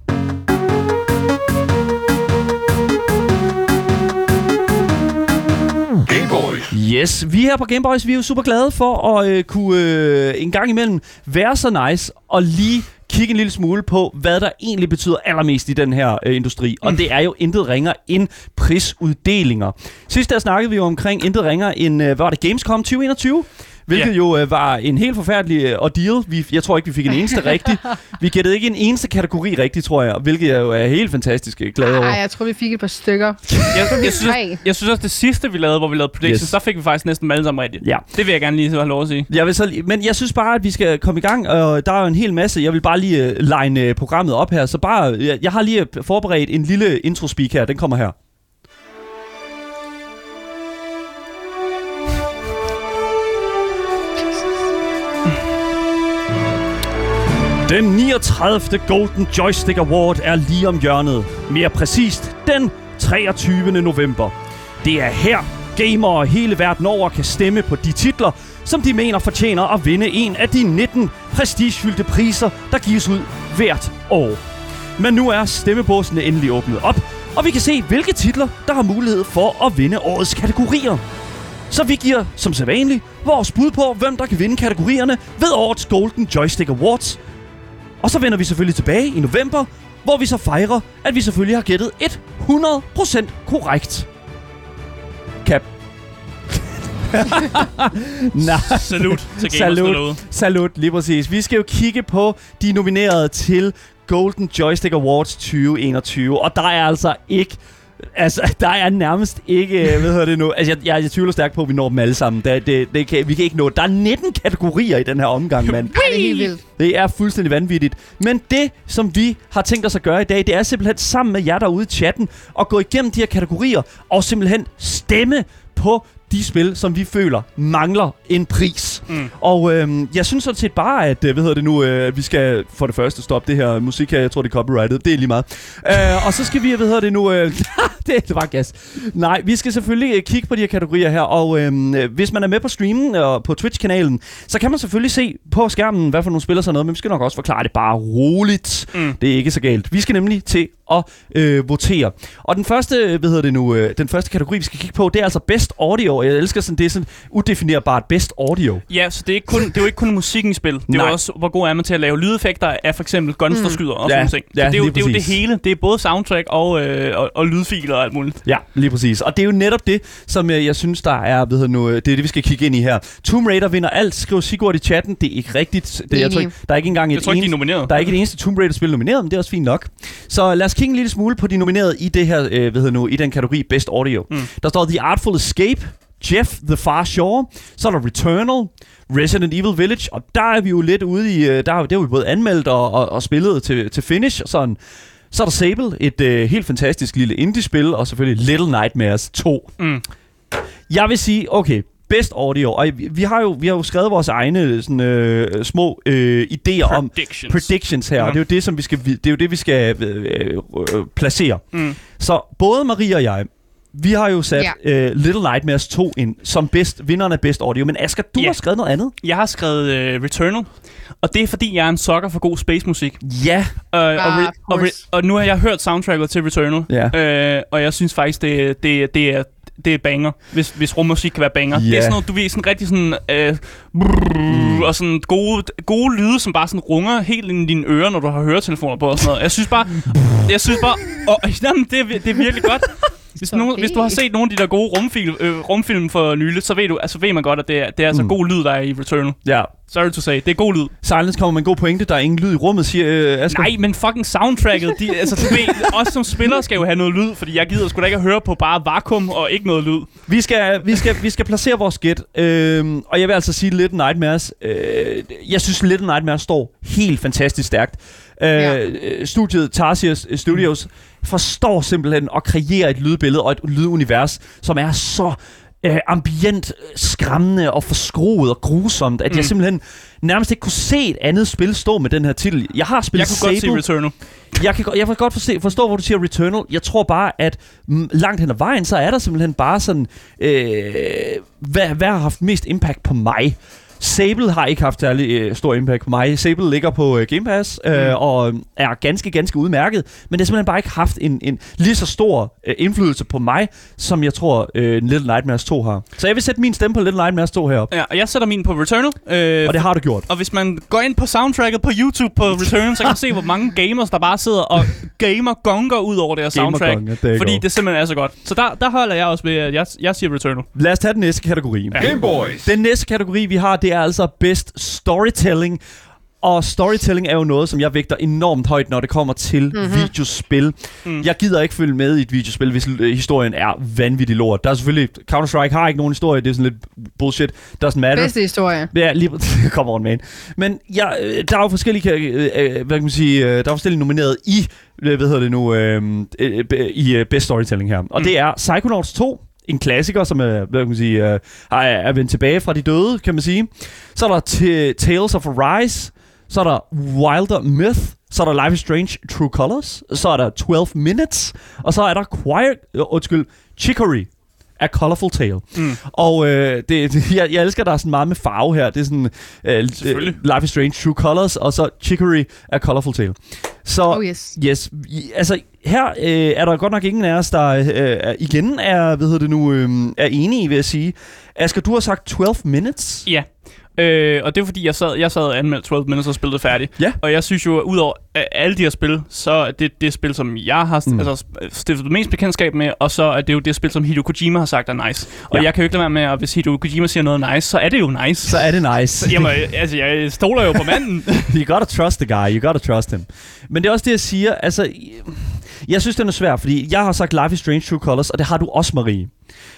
Yes, vi her på Gameboys, vi er jo super glade for at øh, kunne øh, en gang imellem være så nice og lige kigge en lille smule på, hvad der egentlig betyder allermest i den her øh, industri. Og det er jo intet ringer end prisuddelinger. Sidst der snakkede vi jo omkring intet ringer end, øh, hvad var det, Gamescom 2021? Hvilket Ja. jo øh, var en helt forfærdelig øh, ordeal. Vi, jeg tror ikke, vi fik en eneste rigtig. Vi gættede ikke en eneste kategori rigtig, tror jeg. Hvilket jeg jo er helt fantastisk øh, glad over. Ej, jeg tror, vi fik et par stykker. Jeg, jeg, synes, Tre. jeg synes også, det sidste, vi lavede, hvor vi lavede predictions, Yes. så fik vi faktisk næsten alle sammen rigtigt. Ja. Det vil jeg gerne lige have lov at sige. Jeg vil så, men jeg synes bare, at vi skal komme i gang, og der er jo en hel masse. Jeg vil bare lige uh, line uh, programmet op her, så bare, jeg, jeg har lige øh, forberedt en lille intro-speak her, den kommer her. Den 39. Golden Joystick Award er lige om hjørnet. Mere præcist, den 23. november. Det er her, gamere hele verden over kan stemme på de titler, som de mener fortjener at vinde en af de 19 prestigefyldte priser, der gives ud hvert år. Men nu er stemmebåsene endelig åbnet op, og vi kan se, hvilke titler, der har mulighed for at vinde årets kategorier. Så vi giver, som sædvanligt, vores bud på, hvem der kan vinde kategorierne ved årets Golden Joystick Awards. Og så vender vi selvfølgelig tilbage i november, hvor vi så fejrer, at vi selvfølgelig har gættet 100% korrekt. Cap. Nej. Salut til gamers Salut. derude. Salut, lige præcis. Vi skal jo kigge på de nominerede til Golden Joystick Awards 2021, og der er altså ikke Altså, der er nærmest ikke, øh, hvad hedder det nu, altså jeg, jeg, jeg tvivler stærkt på, at vi når dem alle sammen. Det, det, det kan, vi kan ikke nå. Der er 19 kategorier i den her omgang, mand. Det er helt vildt. Det er fuldstændig vanvittigt. Men det, som vi har tænkt os at gøre i dag, det er simpelthen sammen med jer derude i chatten, at gå igennem de her kategorier, og simpelthen stemme på de spil, som vi føler mangler en pris. Mm. Og øhm, jeg synes sådan set bare, at øh, hvad hedder det nu, øh, at vi skal for det første stoppe det her musik her. Jeg tror, det er copyrightet. Det er lige meget. Øh, og så skal vi, hvad hedder det nu, øh, det, det var gas. Nej, vi skal selvfølgelig øh, kigge på de her kategorier her. Og øhm, øh, hvis man er med på streamen og på Twitch-kanalen, så kan man selvfølgelig se på skærmen, hvad for nogle spiller sådan noget. Men vi skal nok også forklare det bare roligt. Mm. Det er ikke så galt. Vi skal nemlig til og øh, votere. Og den første, hvad hedder det nu, øh, den første kategori, vi skal kigge på, det er altså Best Audio. Og Jeg elsker sådan, det er sådan udefinerbart Best Audio. Ja, så det er, ikke kun, det er jo ikke kun musikken i spil. Det er også, hvor god er man til at lave lydeffekter af for eksempel guns, der skyder og Ja, sådan ting. Så ja, det, er jo, det er jo det hele. Det er både soundtrack og, øh, og, og lydfiler og alt muligt. Ja, lige præcis. Og det er jo netop det, som jeg, jeg synes, der er, hedder nu, øh, det er det, vi skal kigge ind i her. Tomb Raider vinder alt, skriver Sigurd i chatten. Det er ikke rigtigt. Det, jeg tror ikke, der er ikke engang Jeg et tror ikke, de er eneste- nomineret. Der er ikke et eneste Tomb Raider-spil nomineret, men det er også fint nok. Så lad os kigge en lille smule på de nominerede i det her, øh, hedder nu, i den kategori Best Audio. Mm. Der står The Artful Escape, Jeff the Far Shore, så er der Returnal, Resident Evil Village, og der er vi jo lidt ude i, øh, der, er- det har vi både anmeldt og, og, og spillet til, til finish, og sådan. Så er der Sable, et øh, helt fantastisk lille indie-spil, og selvfølgelig Little Nightmares 2. Mm. Jeg vil sige, okay, best audio, og vi, vi har jo vi har jo skrevet vores egne sådan, øh, små øh, idéer om Predictions. her, og Mhm. det er jo det, som vi skal, det er jo det, vi skal øh, øh, placere. Mm. Så både Maria og jeg, vi har jo sat Ja. øh, Little Nightmares 2 ind som bedst, vinderen af Best Audio. Men Asger, du Ja. har skrevet noget andet. Jeg har skrevet øh, Returnal, og det er fordi, jeg er en sokker for god space-musik. Ja. Øh, og, Ah, re- og, re- og nu har jeg hørt soundtracket til Returnal, Ja. øh, og jeg synes faktisk, det, det, det er det er banger, hvis, hvis rummusik kan være banger. Det Ja. er sådan noget, du ved, sådan rigtig sådan, øh, brrr, mm. og sådan gode, gode lyde, som bare sådan runger helt ind i dine ører, når du har høretelefoner på og sådan noget. Jeg synes bare, jeg synes bare, og, jamen, det, er, det er virkelig godt. Hvis, nogen, hvis du har set nogle af de der gode rumfilm, øh, rumfilm for nylig, så ved, du, altså ved man godt, at det er, det er altså Mm. mm. god lyd, der er i Returnal. Ja. Sorry to say, det er god lyd. Silence kommer med en god pointe. Der er ingen lyd i rummet, siger øh, Asger. Nej, men fucking soundtracket, de, altså du ved, os som spillere skal jo have noget lyd, fordi jeg gider sgu da ikke at høre på bare vakuum og ikke noget lyd. Vi skal, vi skal, vi skal placere vores gæt, øhm, og jeg vil altså sige Little Nightmares. Øh, jeg synes, Little Nightmares står helt fantastisk stærkt. Øh, Ja. øh, Studiet Tarsius Studios forstår simpelthen at kreere et lydbillede og et lydunivers, som er så øh, ambient, skræmmende og forskruet og grusomt, at mm. jeg simpelthen nærmest ikke kunne se et andet spil stå med den her titel. Jeg har spillet Jeg kunne godt se Sable. Returnal. Jeg kan, jeg kan godt forstå, forstå, hvor du siger Returnal. Jeg tror bare, at langt hen ad vejen, så er der simpelthen bare sådan, øh, hvad, hvad har haft mest impact på mig? Sable har ikke haft særlig øh, stor impact på mig. Sable ligger på øh, Game Pass øh, mm. og er ganske, ganske udmærket, men det har simpelthen bare ikke haft en, en lige så stor øh, indflydelse på mig, som jeg tror øh, Little Nightmares 2 har. Så jeg vil sætte min stemme på Little Nightmares 2 herop, Ja, og jeg sætter min på Returnal. Øh, og det har du gjort. og hvis man går ind på soundtracket på YouTube på Return, så kan man se, hvor mange gamers, der bare sidder og gamer gonger ud over det her soundtrack. Gamer-gonger, det er fordi godt. det simpelthen er så godt. Så der, der holder jeg også ved, at jeg, jeg siger Returnal. Lad os tage den næste kategori. Ja. Game Boys. Den næste kategori, vi har, det er altså Best Storytelling. Og storytelling er jo noget, som jeg vægter enormt højt, når det kommer til mm-hmm. videospil. Mm. Jeg gider ikke følge med i et videospil, hvis øh, historien er vanvittig lort. Der er selvfølgelig... Counter-Strike har ikke nogen historie, det er sådan lidt bullshit. Doesn't matter. Bedste historie. Ja, lige Come on, man. Men ja, øh, der er jo forskellige, øh, øh, hvad kan man sige, der er forskellige nomineret i, hvad hedder det nu, øh, i Best Storytelling her. Og mm. det er Psychonauts 2, en klassiker, som er, hvad kan man sige, øh, er, er vendt tilbage fra de døde, kan man sige. Så er der T- Tales of Arise, så er der Wilder Myth, så er der Life is Strange True Colors, så er der 12 Minutes, og så er der Quiet, øh, undskyld, Chicory, A Colorful Tale. Mm. Og øh, det, det, jeg, jeg elsker, at der er sådan meget med farve her. Det er sådan øh, øh, Life is Strange True Colors, og så Chicory A Colorful Tale. Så Oh yes. yes, altså her øh, er der godt nok ingen af os, der øh, igen er, hvad hedder det nu, øh, er enige, vil jeg sige. Asger, du har sagt 12 minutes. Ja. Øh, og det er fordi, jeg sad, jeg sad og anmeldte 12 Minutes og spillede færdigt. Ja. Og jeg synes jo, at udover øh, alle de her spil, så er det det spil, som jeg har Mm. altså, stiftet mest bekendtskab med, og så er det jo det spil, som Hideo Kojima har sagt er nice. Og Ja. jeg kan jo ikke lade være med, at hvis Hideo Kojima siger noget nice, så er det jo nice. Så er det nice. Jamen, altså, jeg stoler jo på manden. you gotta trust the guy, you gotta trust him. Men det er også det, jeg siger, altså, jeg synes, den er svær, fordi jeg har sagt Life is Strange True Colors, og det har du også, Marie.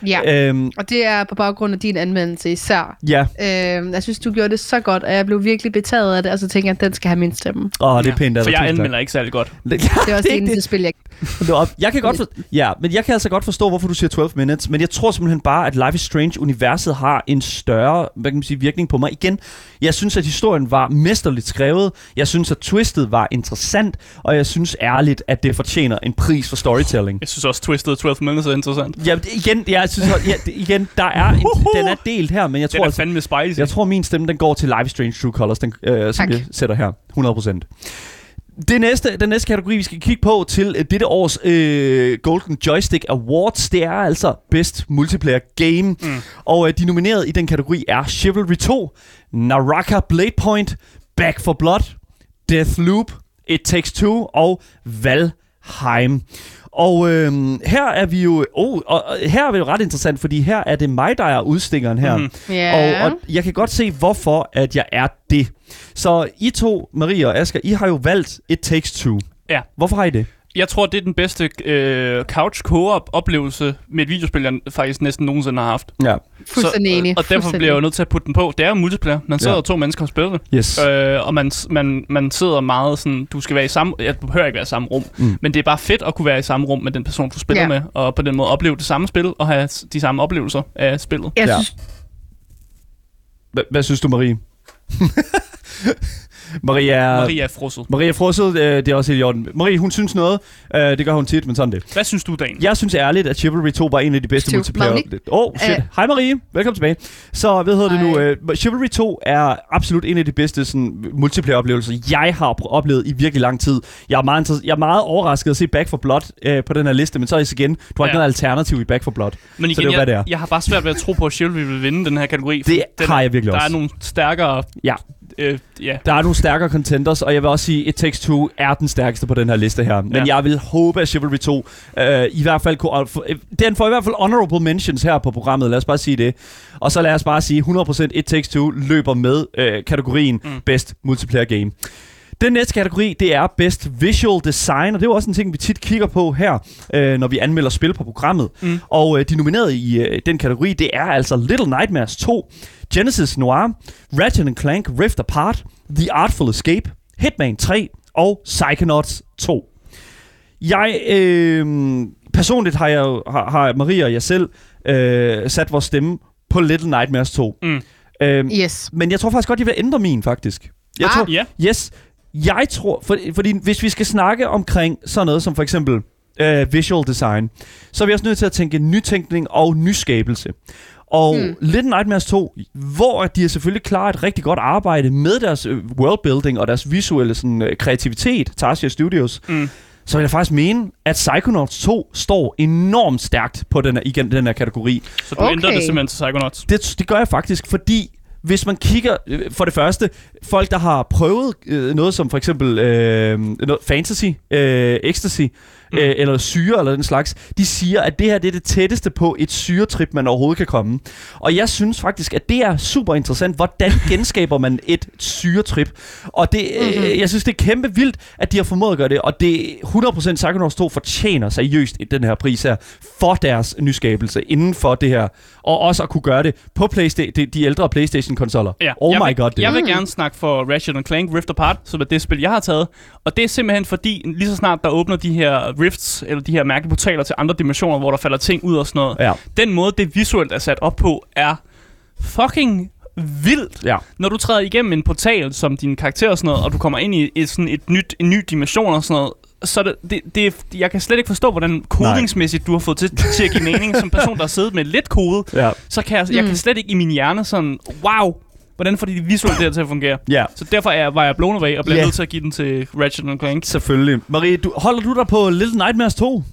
Ja. Øhm, Og det er på baggrund af din anmeldelse især. ja, Øh, jeg synes, du gjorde det så godt, og jeg blev virkelig betaget af det, og så tænker jeg, at den skal have min stemme. åh, det er pænt. af For dig. jeg Tusind tak. anmelder ikke særlig godt. Det, Det er også det, eneste spil, jeg. Jeg kan godt for, ja, men jeg kan altså godt forstå, hvorfor du siger 12 minutes, men jeg tror simpelthen bare, at Life is Strange-universet har en større hvad kan man sige, virkning på mig. Igen, jeg synes, at historien var mesterligt skrevet, jeg synes, at twistet var interessant, og jeg synes ærligt, at det fortjener en pris for storytelling. Jeg synes også, Twisted 12 Minutes er interessant. Ja, igen, jeg synes, ja, det- igen, der er en, den er delt her, men jeg Den tror, er altså, fandme spicy. jeg tror, min stemme den går til Life is Strange True Colors, den, øh, som Tak. jeg sætter her. 100%. Det næste, den næste kategori, vi skal kigge på til øh, dette års øh, Golden Joystick Awards, det er altså Best Multiplayer Game. Mm. Og øh, de nominerede i den kategori er Chivalry 2, Naraka Blade Point, Back for Blood, Deathloop, It Takes Two og Valheim. Og øh, her er vi jo... Oh, og, og her er det jo ret interessant, fordi her er det mig, der er udstikkeren her. Mm. Ja. Og, og jeg kan godt se, hvorfor at jeg er det. Så I to, Maria og Asger, I har jo valgt It Takes Two. Ja. Hvorfor har I det? Jeg tror, det er den bedste øh, couch co-op oplevelse med et videospil, jeg faktisk næsten nogensinde har haft. Ja. Fuldstændig Så, enig. Og derfor Fuldstændig bliver jeg jo nødt til at putte den på. Det er jo multiplayer. Man sidder Ja. to mennesker og spiller det. Yes. Øh, og man, man, man sidder meget sådan, du skal være i samme, du behøver ikke være i samme rum, Mm. men det er bare fedt at kunne være i samme rum med den person, du spiller Ja. med, og på den måde opleve det samme spil, og have de samme oplevelser af spillet. Jeg Ja. synes, Hva- Hvad synes du, Marie? Marie. Maria er frosset. Maria Frosset, øh, det er også helt i orden. Marie, hun synes noget. Øh, det gør hun tit, men sådan det. Hvad synes du, Dan? Jeg synes ærligt, at Chivalry 2 var en af de bedste multiplayer. Marie? Åh, oh, shit. Øh. Hej Marie, velkommen tilbage. Så hvad hedder det nu? Uh, Chivalry 2 er absolut en af de bedste sådan, multiplayer-oplevelser, jeg har oplevet i virkelig lang tid. Jeg er meget, jeg er meget overrasket at se Back for Blood uh, på den her liste, men så er det igen, du har ikke Ja. noget alternativ i Back for Blood. Men Så igen, det er jo, hvad det er. jeg, jeg har bare svært ved at tro på, at Chivalry vil vinde den her kategori. Det den, har jeg virkelig Der også. er nogle stærkere... Ja. Øh, ja. Der er nogle stærkere contenders, og jeg vil også sige, It Takes Two er den stærkeste på den her liste her. Men Ja. jeg vil håbe, at Chivalry 2 øh, i hvert fald kunne... øh, Den får i hvert fald honorable mentions her på programmet, lad os bare sige det. Og så lad os bare sige, 100% It Takes Two løber med øh, kategorien mm. Best Multiplayer Game. Den næste kategori, det er Best Visual Design, og det er jo også en ting, vi tit kigger på her, øh, når vi anmelder spil på programmet. Mm. Og øh, de nominerede i øh, den kategori, det er altså Little Nightmares 2, Genesis Noir, Ratchet Clank Rift Apart, The Artful Escape, Hitman 3 og Psychonauts 2. Jeg, øh, personligt har jeg har, har Maria og jeg selv øh, sat vores stemme på Little Nightmares 2. Mm. Øh, yes. men jeg tror faktisk godt, jeg vil ændre min, faktisk. Jeg Ah. tror, Ja. Yes, jeg tror, for, fordi hvis vi skal snakke omkring sådan noget som for eksempel øh, visual design, så er vi også nødt til at tænke nytænkning og nyskabelse. Og hmm. Little Nightmares 2, hvor de har selvfølgelig klaret et rigtig godt arbejde med deres øh, worldbuilding og deres visuelle sådan, øh, kreativitet, Tarsier Studios, Mm. så vil jeg faktisk mene, at Psychonauts 2 står enormt stærkt på den her, igen, den her kategori. Så du Okay. ændrer det simpelthen til Psychonauts. Det, det gør jeg faktisk, fordi hvis man kigger, øh, for det første, folk der har prøvet øh, noget som for eksempel øh, noget fantasy, øh, ecstasy, mm. øh, eller syre eller den slags, de siger, at det her det er det tætteste på et syretrip, man overhovedet kan komme. Og jeg synes faktisk, at det er super interessant, hvordan genskaber man et syretrip. Og det, øh, jeg synes, det er kæmpe vildt, at de har formået at gøre det, og det 100% Psychonauts 2 fortjener seriøst den her pris her, for deres nyskabelse inden for det her, og også at kunne gøre det på Playsta- de, de ældre Playstation-konsoller. Ja. Oh jeg my vil, god, det Jeg vil gerne snakke for Ratchet Clank Rift Apart, som er det spil, jeg har taget. Og det er simpelthen fordi, lige så snart der åbner de her rifts, eller de her mærkelige portaler til andre dimensioner, hvor der falder ting ud og sådan noget. Ja. Den måde, det visuelt er sat op på, er fucking vildt. Ja. Når du træder igennem en portal som din karakter og sådan noget, og du kommer ind i et, sådan et nyt, en ny dimension og sådan noget, så det, det, det, jeg kan slet ikke forstå, hvordan kodingsmæssigt du har fået til, til at give mening. Som person, der har siddet med lidt kode, Ja. så kan jeg, jeg kan slet ikke i min hjerne sådan, wow, hvordan får de det visuelt der til at fungere? Ja, Så derfor er, var jeg blown away og blev Ja. nødt til at give den til Ratchet Clank. selvfølgelig. Marie, du, holder du dig på Little Nightmares 2?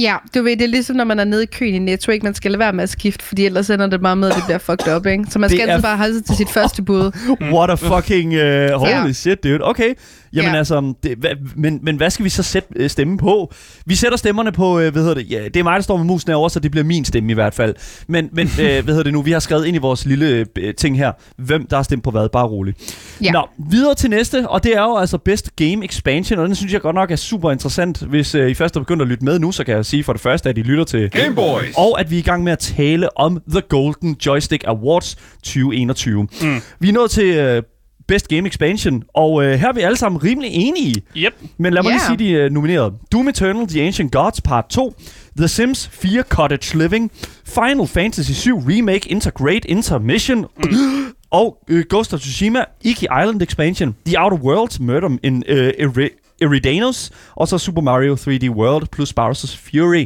Ja, du ved, det er ligesom, når man er nede i køen i Netto, ikke? Man skal lade være med at skifte, fordi ellers ender det bare med, at det bliver fucked up, ikke? Så man Det skal er- altid bare holde sig til sit første bud. What a fucking uh, holy Ja. shit, dude. Okay. Jamen Ja. altså, det, hva, men, men hvad skal vi så sætte øh, stemme på? Vi sætter stemmerne på, øh, hvad hedder det, ja, det er mig, der står med musen herovre, så det bliver min stemme i hvert fald. Men, men øh, hvad hedder det nu, vi har skrevet ind i vores lille øh, ting her, hvem der har stemt på hvad, bare rolig. Ja. Nå, videre til næste, og det er jo altså Best Game Expansion, og den synes jeg godt nok er super interessant. Hvis øh, I først er begyndt at lytte med nu, så kan jeg sige for det første, at I lytter til Game Boys. og at vi er i gang med at tale om The Golden Joystick Awards 2021. Mm. Vi er nået til øh, Best Game Expansion, og øh, her er vi alle sammen rimelig enige. Yep. Men lad mig Ja. lige sige de øh, nominerede. Doom Eternal, The Ancient Gods Part 2, The Sims 4 Cottage Living, Final Fantasy 7 Remake Intergrade Intermission, mm. og øh, Ghost of Tsushima, Iki Island Expansion, The Outer Worlds, Murder in øh, Eri- Eridanos, og så Super Mario 3D World plus Bowser's Fury.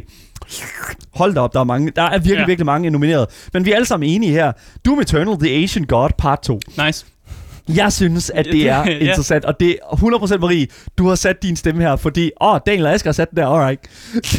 Hold da op, der er mange. Der er virkelig, Ja. virkelig mange nomineret. Men vi er alle sammen enige her. Doom Eternal, The Asian God, Part 2. Nice. Jeg synes, at det er ja. interessant, og det er 100% Marie, du har sat din stemme her, fordi, åh, Daniel og Asger har sat den der, alright.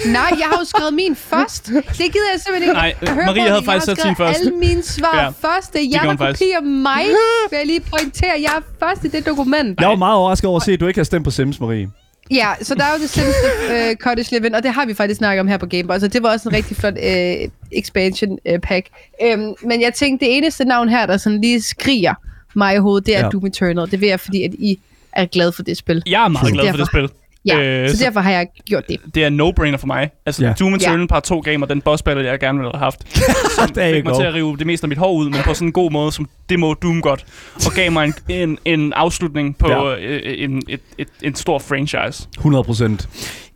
Nej, jeg har jo skrevet min først. Det gider jeg simpelthen ikke. Nej, at høre Marie på. havde Jeg faktisk sat sin først. alle mine svar Ja, først. Det er gjorde der kopierer mig. Vil jeg lige pointere. Jeg er først i det dokument. Jeg var meget overrasket over at se, at du ikke har stemt på Sims, Marie. Ja, så der er jo det Sims uh, Cottage Living, og det har vi faktisk snakket om her på Gameboy, så det var også en rigtig flot uh, expansion uh, pack. Um, men jeg tænkte, det eneste navn her, der sådan lige skriger mig i hovedet, det er Ja. Doom Eternal. Det vil jeg, fordi at I er glade for det spil. Jeg er meget glad for det spil. Ja, Øh, øh, så så- derfor har jeg gjort det. Det er no-brainer for mig. Altså, ja. Doom Eternal Ja. Part 2 gamer, den boss battle, jeg gerne ville have haft. Som fik mig go. til at rive det meste af mit hår ud, men på sådan en god måde, som det må Doom godt. Og gav mig en, en, en afslutning på Ja. ja. en, et, et, en stor franchise. 100%.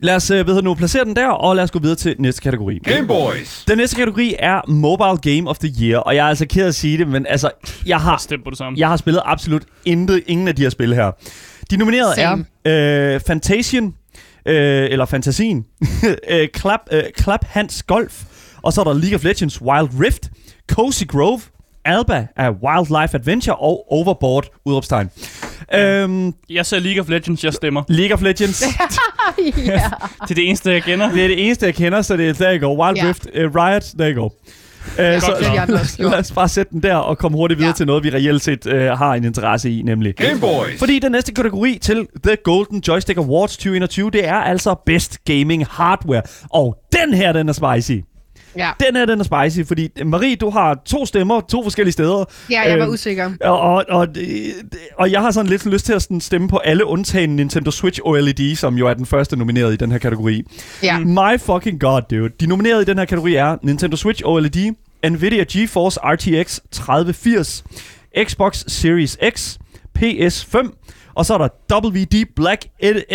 Lad os, øh, ved nu, placere den der, og lad os gå videre til næste kategori. Game Boys. Den næste kategori er Mobile Game of the Year, og jeg er altså ked af at sige det, men altså, jeg har, Stem på det samme. jeg har spillet absolut intet, ingen af de her spil her. De nominerede Same. er øh, Fantasian, øh, eller Fantasien, øh, Clap, øh, Clap Hans Golf, og så er der League of Legends Wild Rift, Cozy Grove, Alba af Wildlife Adventure og Overboard, udråbstegn. Øhm, Jeg ser League of Legends, jeg stemmer. League of Legends, ja. Det er det eneste, jeg kender. det er det eneste, jeg kender, så det er, you go. Wild Ja. Rift, uh, Riot, there you Uh, Godt så gjort. lad os bare sætte den der og komme hurtigt videre Ja. til noget, vi reelt set uh, har en interesse i, nemlig. Game Boys. Fordi den næste kategori til The Golden Joystick Awards 2021, det er altså Best Gaming Hardware. Og den her, den er spicy. Ja. Den her, den er spicy, fordi Marie, du har to stemmer, to forskellige steder. ja, jeg var Øhm, usikker. Og, og, og, det- og jeg har sådan lidt lyst til at sådan stemme på alle undtagen Nintendo Switch OLED, som jo er den første nomineret i den her kategori. Ja. My fucking god, dude. De nominerede i den her kategori er Nintendo Switch OLED, Nvidia GeForce RTX 3080, Xbox Series X, PS5, og så er der WD Black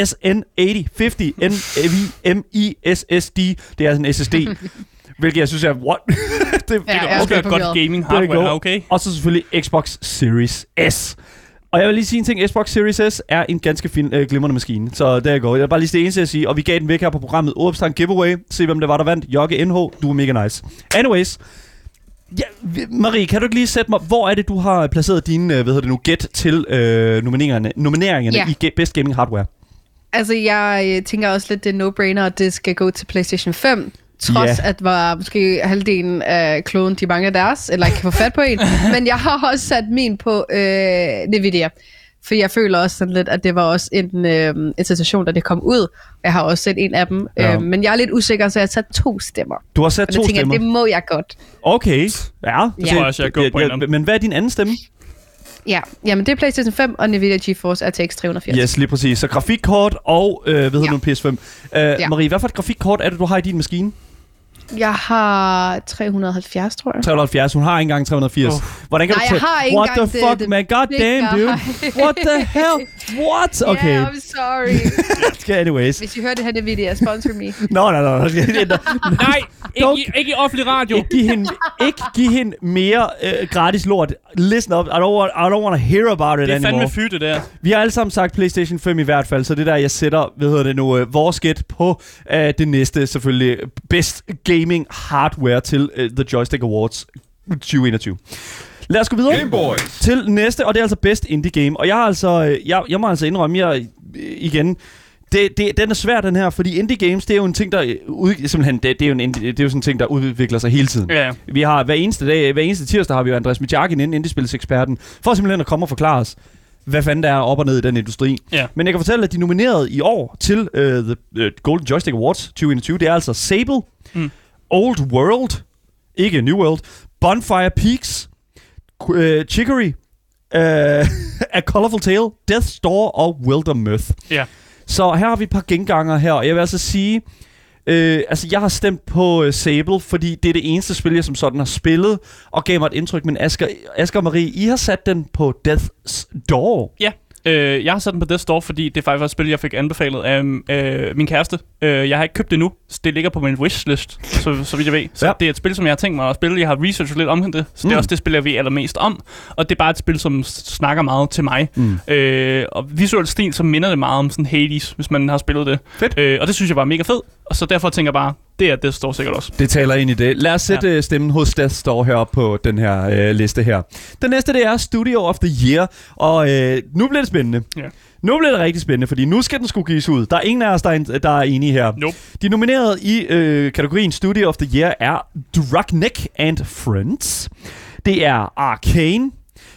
SN 8050 NVMe SSD. Det er sådan en SSD, hvilket jeg synes er what? det, Ja, Det er også også godt gaming hardware, go. okay? Og så selvfølgelig Xbox Series S. Og jeg vil lige sige en ting. Xbox Series S er en ganske fin, øh, glimrende maskine. Så der går. Jeg vil bare lige det eneste at sige. Og vi gav den væk her på programmet. Udopstegn giveaway. Se hvem det var, der vandt. Jokke NH. Du er mega nice. Anyways. Ja, Marie, kan du ikke lige sætte mig, hvor er det, du har placeret dine, øh, hvad hedder det nu, gæt til øh, nomineringerne, nomineringerne Ja. i Best Gaming Hardware? Altså, jeg øh, tænker også lidt, det er no-brainer, at det skal gå til PlayStation 5. Trods Ja. at var måske halvdelen af kloden, de mangler deres, eller ikke kan få fat på en. Men jeg har også sat min på øh, Nvidia. For jeg føler også sådan lidt, at det var også en, øh, en sensation, da det kom ud. Jeg har også set en af dem. Ja. Ja. Øh, men jeg er lidt usikker, så jeg har sat to stemmer. Du har sat Og to det tænker stemmer. jeg, det må jeg godt. Okay. Ja. Ja. tror jeg også, jeg er god på dem. Men hvad er din anden stemme? Ja, jamen det er PlayStation 5 og Nvidia GeForce RTX 380. Yes, lige præcis. Så grafikkort og, øh, hvad hedder Ja. nu, PS5. Uh, ja. Ja. Marie, hvad for et grafikkort er det, du har i din maskine? Jeg har 370, tror jeg. 370. Hun har ikke engang 380. Uff. Hvordan kan Nej, du jeg har ikke What the det- fuck, det man? God damn, big dude. What the hell? What? Okay. Yeah, I'm sorry. Okay, anyways. Hvis I hører det her Nvidia, sponsor me. Nå, nå, nå. Nej, Don't- ikke, ikke i offentlig radio. Ikke give hende, ikke give hende mere øh, gratis lort. Listen up. I don't want, I don't want to hear about it Det er anymore. fandme fy, det der. Vi har alle sammen sagt PlayStation 5 i hvert fald, så det er der, jeg sætter, hvad hedder det nu, øh, vores gæt på øh, det næste, selvfølgelig, Best Gaming Hardware til øh, The Joystick Awards 2021. Lad os gå videre Game Boys. til næste, og det er altså Best Indie Game. Og jeg har altså, øh, jeg, jeg må altså indrømme, jeg øh, igen, det, det, den er svær, den her, fordi indie games, det er jo en ting, der ud, simpelthen, det, det, er jo en indie, det er jo sådan en ting, der udvikler sig hele tiden. Ja. Vi har hver eneste dag, hver eneste tirsdag har vi jo Andreas Michakin inden Indiespilseksperten, for simpelthen at komme og forklare os, hvad fanden der er op og ned i den industri. Ja. Men jeg kan fortælle, at de nominerede i år til uh, The uh, Golden Joystick Awards 2021, det er altså Sable, Mm. Old World, ikke New World, Bonfire Peaks, uh, Chicory, uh, A Colorful Tale, Death Store og Wildermyth. Ja. Så her har vi et par genganger her, og jeg vil altså sige, øh, altså jeg har stemt på øh, Sable, fordi det er det eneste spil, jeg som sådan har spillet, og gav mig et indtryk, men Asger, Asger og Marie, I har sat den på Death's Door. Ja. Øh, jeg har sat den på Death Store, fordi det faktisk var et spil, jeg fik anbefalet af øh, min kæreste. Øh, jeg har ikke købt det endnu, så det ligger på min wishlist, så, så vidt jeg ved. Så Ja. det er et spil, som jeg har tænkt mig at spille. Jeg har researchet lidt om det, så det Mm. er også det spil, jeg ved allermest om. Og det er bare et spil, som snakker meget til mig. Mm. Øh, og visuelt stil, så minder det meget om sådan Hades, hvis man har spillet det. Fedt. Øh, og det synes jeg var mega fed. Og så derfor tænker jeg bare, det er Death Store sikkert også. Det taler ind i det. Lad os sætte ja. stemmen hos Death Store heroppe på den her øh, liste her. Den næste, det er Studio of the Year. Og øh, nu bliver det spændende. Ja. Nu bliver det rigtig spændende, fordi nu skal den skulle gives ud. Der er ingen af os, der er, der er enige her. Nope. De nominerede i øh, kategorien Studio of the Year er Drugneck and Friends. Det er Arcane.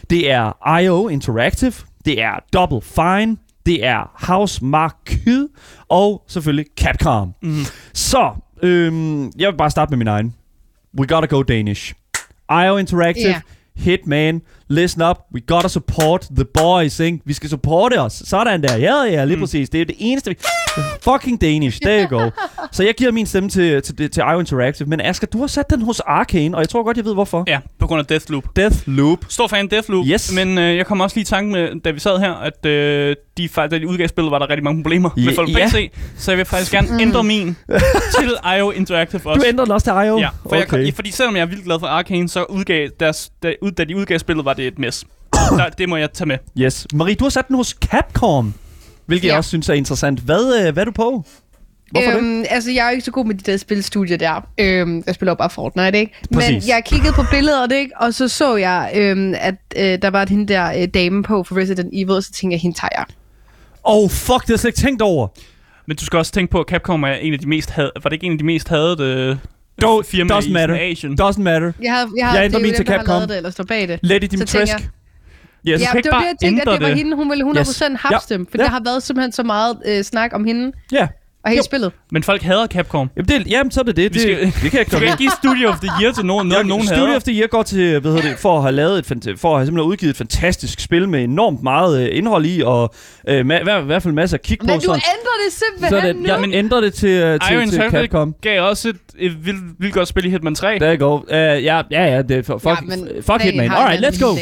Det er IO Interactive. Det er Double Fine. Det er House Marquis. Og selvfølgelig Capcom. Mm. Så, øhm, jeg vil bare starte med min egen. We gotta go Danish. IO Interactive. Ja. Hitman, listen up, we gotta support the boys, ikke? Vi skal supporte os. Sådan der. Ja, ja, lige mm. præcis. Det er det eneste, vi... Fucking Danish, there you go. Så jeg giver min stemme til, til, til IO Interactive. Men Asger, du har sat den hos Arcane, og jeg tror godt, jeg ved hvorfor. Ja, på grund af Deathloop. Deathloop. Stor fan Deathloop, Yes. men øh, jeg kom også lige i tanke med, da vi sad her, at øh, de, da de udgav spillet, var der rigtig mange problemer Ja, med folk ja. PC, så jeg vil faktisk gerne ændre min til IO Interactive også. Du ændrer den også til IO? Ja, for okay. jeg, fordi selvom jeg er vildt glad for Arcane, så udgav deres, da, ud, da de udgav spillet, var det et mess. Der, det må jeg tage med. Yes. Marie, du har sat den hos Capcom, hvilket ja. jeg også synes er interessant. Hvad, øh, hvad er du på? Hvorfor det? øhm, Altså, jeg er jo ikke så god med de der spilstudier der. Øhm, jeg spiller jo bare Fortnite, ikke? Præcis. Men jeg kiggede på billederne, ikke? Og så så jeg, øhm, at øh, der var hende der øh, dame på for Resident Evil, og så tænkte jeg, hende tager jeg. Oh, fuck, det har jeg slet ikke tænkt over. Men du skal også tænke på, at Capcom er en af de mest had, var det ikke en af de mest hadede Do- firmaer doesn't matter. Asien? Doesn't matter. Jeg har, jeg har, Jeg ændrer det er jo min til dem, der har Capcom. lavet det, eller står bag det. Lady Så tænker Dimitrescu. jeg- Yes. Ja, kan ikke det var bare det, jeg tænkte, at det var det. hende. Hun ville 100% Yes. haft Ja. dem, for Ja. der har været simpelthen så meget øh, snak om hende Ja. Og hele Jo. spillet. Men folk hader Capcom. Jamen, det, jamen, så er det det. Vi Det, skal- det kan jeg ikke ikke give Studio of the Year til nogen, noget, nogen Studio hader. of the Year går til, hvad hedder det, for at have lavet et, for at have simpelthen udgivet et fantastisk spil med enormt meget øh, indhold i, og øh, ma- i hvert- i hvert fald masser af kig på. Men du sådan. ændrer det simpelthen Så det, nu. jeg men ændrer det til, øh, Iron til, til Interactive Capcom. gav også et, et vildt, vildt godt spil i Hitman 3. Der går. Uh, ja, ja, ja, det er for, fuck, ja, men fuck Hitman. Alright, let's go.